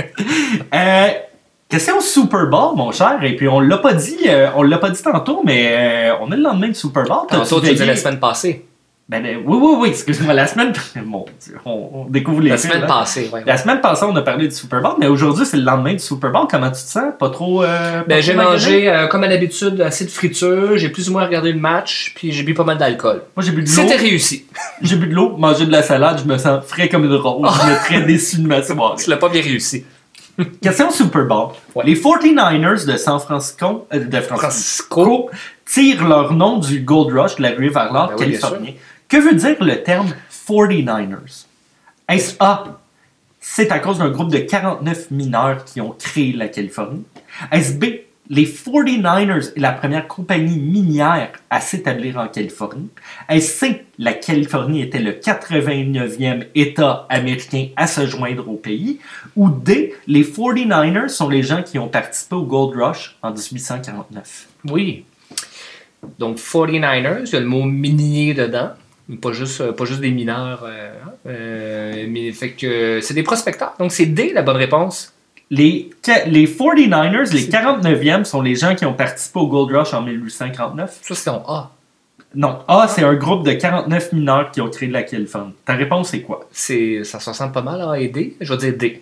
Question Super Bowl, mon cher. Et puis on l'a pas dit, on l'a pas dit tantôt, mais euh, on est le lendemain de Super Bowl. Tantôt, tu disais la semaine passée. Ben, euh, oui, oui, oui. Excuse-moi, la semaine. (laughs) Mon Dieu, on, on découvre les La semaine passée, ouais. La semaine passée, on a parlé du Super Bowl, mais aujourd'hui, c'est le lendemain du Super Bowl. Comment tu te sens? Pas trop. euh, Ben, j'ai mangé, euh, comme à l'habitude, assez de friture. J'ai plus ou moins regardé le match, puis j'ai bu pas mal d'alcool. Moi, j'ai bu de l'eau. C'était réussi. (laughs) J'ai bu de l'eau, mangé de la salade, je me sens frais comme une rose. Je suis très (laughs) déçu de ma soirée. Tu l'as pas bien réussi. Question Super Bowl. Ouais. Les 49ers de San Francisco, euh, de Francisco Francisco. tirent leur nom du Gold Rush de la ruée vers l'or Ben oui, californien. Que veut dire le terme 49ers? Est-ce A? C'est à cause d'un groupe de 49 mineurs qui ont créé la Californie? Est-ce B? Les 49ers est la première compagnie minière à s'établir en Californie? Est-ce C? La Californie était le 89e État américain à se joindre au pays? Ou D? Les 49ers sont les gens qui ont participé au Gold Rush en 1849. Oui. Donc, 49ers, il y a le mot minier dedans. Pas juste, euh, pas juste des mineurs. euh. Euh, mais fait que c'est des prospecteurs. Donc, c'est D la bonne réponse. Les, les 49ers, les 49e, sont les gens qui ont participé au Gold Rush en 1849. Ça, c'est ton A. Non, A, c'est un groupe de 49 mineurs qui ont créé la Californie. Ta réponse, c'est quoi? C'est, ça se ressemble pas mal à A et D. Je vais dire D.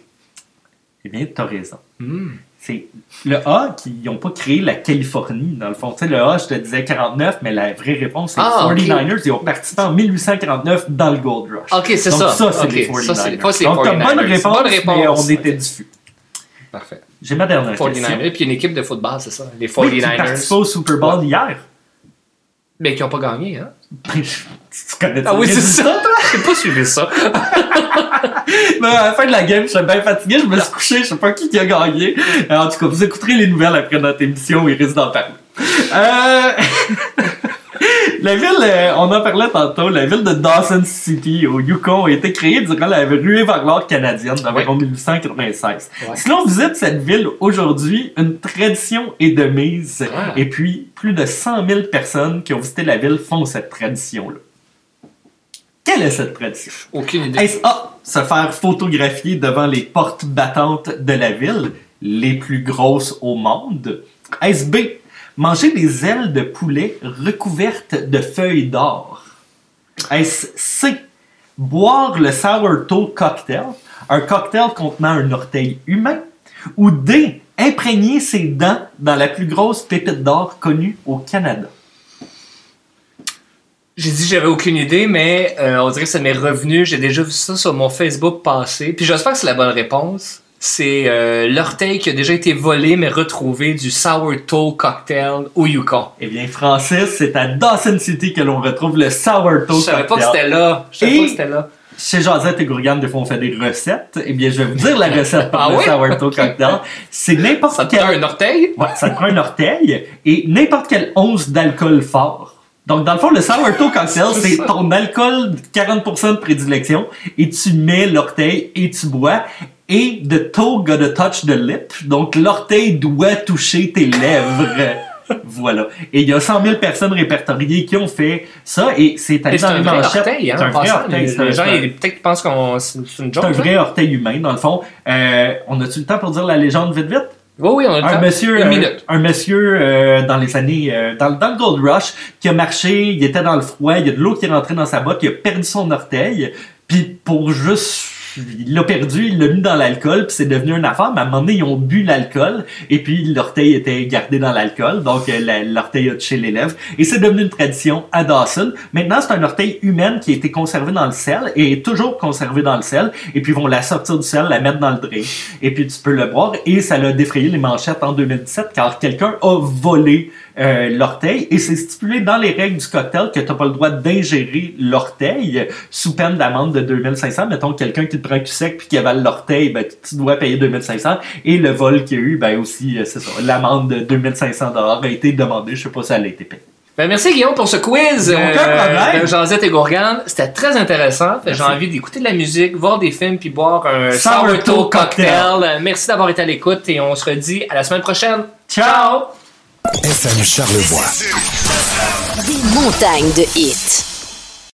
Eh bien, tu as raison. Hmm. C'est le A qui n'ont pas créé la Californie, dans le fond. Tu sais, le A, je te disais 49, mais la vraie réponse, c'est Ah, ok. 49ers. Ils ont participé en 1849 dans le Gold Rush. Ok, c'est ça. ça, c'est Ok, les ça, 49ers. c'est- ça, c'est Donc, t'as 49ers. bonne réponse, Bonne réponse. mais on était Ok. diffus. Parfait. J'ai ma dernière 49ers. question. Puis une équipe de football, c'est ça. Les Oui, qui 49ers. participait au Super Bowl hier. mais qui n'ont pas gagné, hein? (laughs) tu connais Ah oui, c'est ça. J'ai pas suivi ça. Mais à la fin de la game, j'étais bien fatigué, je me suis couché, je sais pas qui qui a gagné. Euh, En tout cas, vous écouterez les nouvelles après notre émission, il risque d'en parler. Euh... (laughs) La ville, euh, on en parlait tantôt, la ville de Dawson City au Yukon a été créée durant la ruée vers l'or canadienne d'environ 1896. Ouais. Si l'on visite cette ville aujourd'hui, une tradition est de mise. Ouais. Et puis, plus de 100 000 personnes qui ont visité la ville font cette tradition-là. Quelle est cette tradition? Aucune idée. Est-ce A, se faire photographier devant les portes battantes de la ville, les plus grosses au monde? Est-ce B, manger des ailes de poulet recouvertes de feuilles d'or? Est-ce C, boire le sourdough cocktail, un cocktail contenant un orteil humain? Ou D, imprégner ses dents dans la plus grosse pépite d'or connue au Canada? J'ai dit j'avais aucune idée, mais euh, on dirait que ça m'est revenu. J'ai déjà vu ça sur mon Facebook passé. Puis j'espère que c'est la bonne réponse. C'est euh, l'orteil qui a déjà été volé mais retrouvé du sourdough cocktail au Yukon. Eh bien, Francis, c'est à Dawson City que l'on retrouve le sourdough Je savais pas que cocktail. c'était là. Je savais Et- pas que c'était là. Chez Josette et Gourgane, des fois, on fait des recettes. Eh bien, je vais vous dire la recette pour Ah le oui? sourdough cocktail. C'est n'importe Ça te quel... prend un orteil? Ouais, ça te prend un orteil et n'importe quelle once d'alcool fort. Donc, dans le fond, le sourdough cocktail, c'est ton alcool de 40% de prédilection et tu mets l'orteil et tu bois. Et the toe gotta touch the lip. Donc, l'orteil doit toucher tes lèvres. (laughs) Voilà. Et il y a 100 000 personnes répertoriées qui ont fait ça et c'est c'est dans un les vrai manchettes. orteil, hein, C'est un vrai orteil. Les, gens, peut-être pensent qu'on c'est une joke. c'est un hein? vrai orteil humain, dans le fond. Euh, on a-tu le temps pour dire la légende vite vite? Oui, oui, on a le un temps. monsieur, Une un, minute. un monsieur euh, dans les années, euh, dans, dans le Gold Rush, qui a marché, il était dans le froid, il y a de l'eau qui est rentrée dans sa botte, il a perdu son orteil, puis pour juste, il l'a perdu, il l'a mis dans l'alcool, puis c'est devenu une affaire, mais à un moment donné, ils ont bu l'alcool, et puis l'orteil était gardé dans l'alcool, donc euh, l'orteil a touché les lèvres, et c'est devenu une tradition à Dawson. Maintenant, c'est un orteil humain qui a été conservé dans le sel, et est toujours conservé dans le sel, et puis ils vont la sortir du sel, la mettre dans le drink, et puis tu peux le boire, et ça l'a défrayé les manchettes en 2017, car quelqu'un a volé euh, l'orteil, et c'est stipulé dans les règles du cocktail que tu n'as pas le droit d'ingérer l'orteil sous peine d'amende de 2500. Mettons quelqu'un qui te prend cul sec puis qui avale l'orteil, ben, tu dois payer 2500. Et le vol qu'il y a eu, ben aussi, euh, c'est ça, l'amende de 2500 a été demandée. Je sais pas si elle a été payée. Ben, merci Guillaume pour ce quiz. Aucun problème. de Josette et Gourgane. C'était très intéressant. J'ai envie d'écouter de la musique, voir des films puis boire un Sourdough cocktail. cocktail. Euh, Merci d'avoir été à l'écoute et on se redit à la semaine prochaine. Ciao! FM Charlevoix. Des montagnes de hits.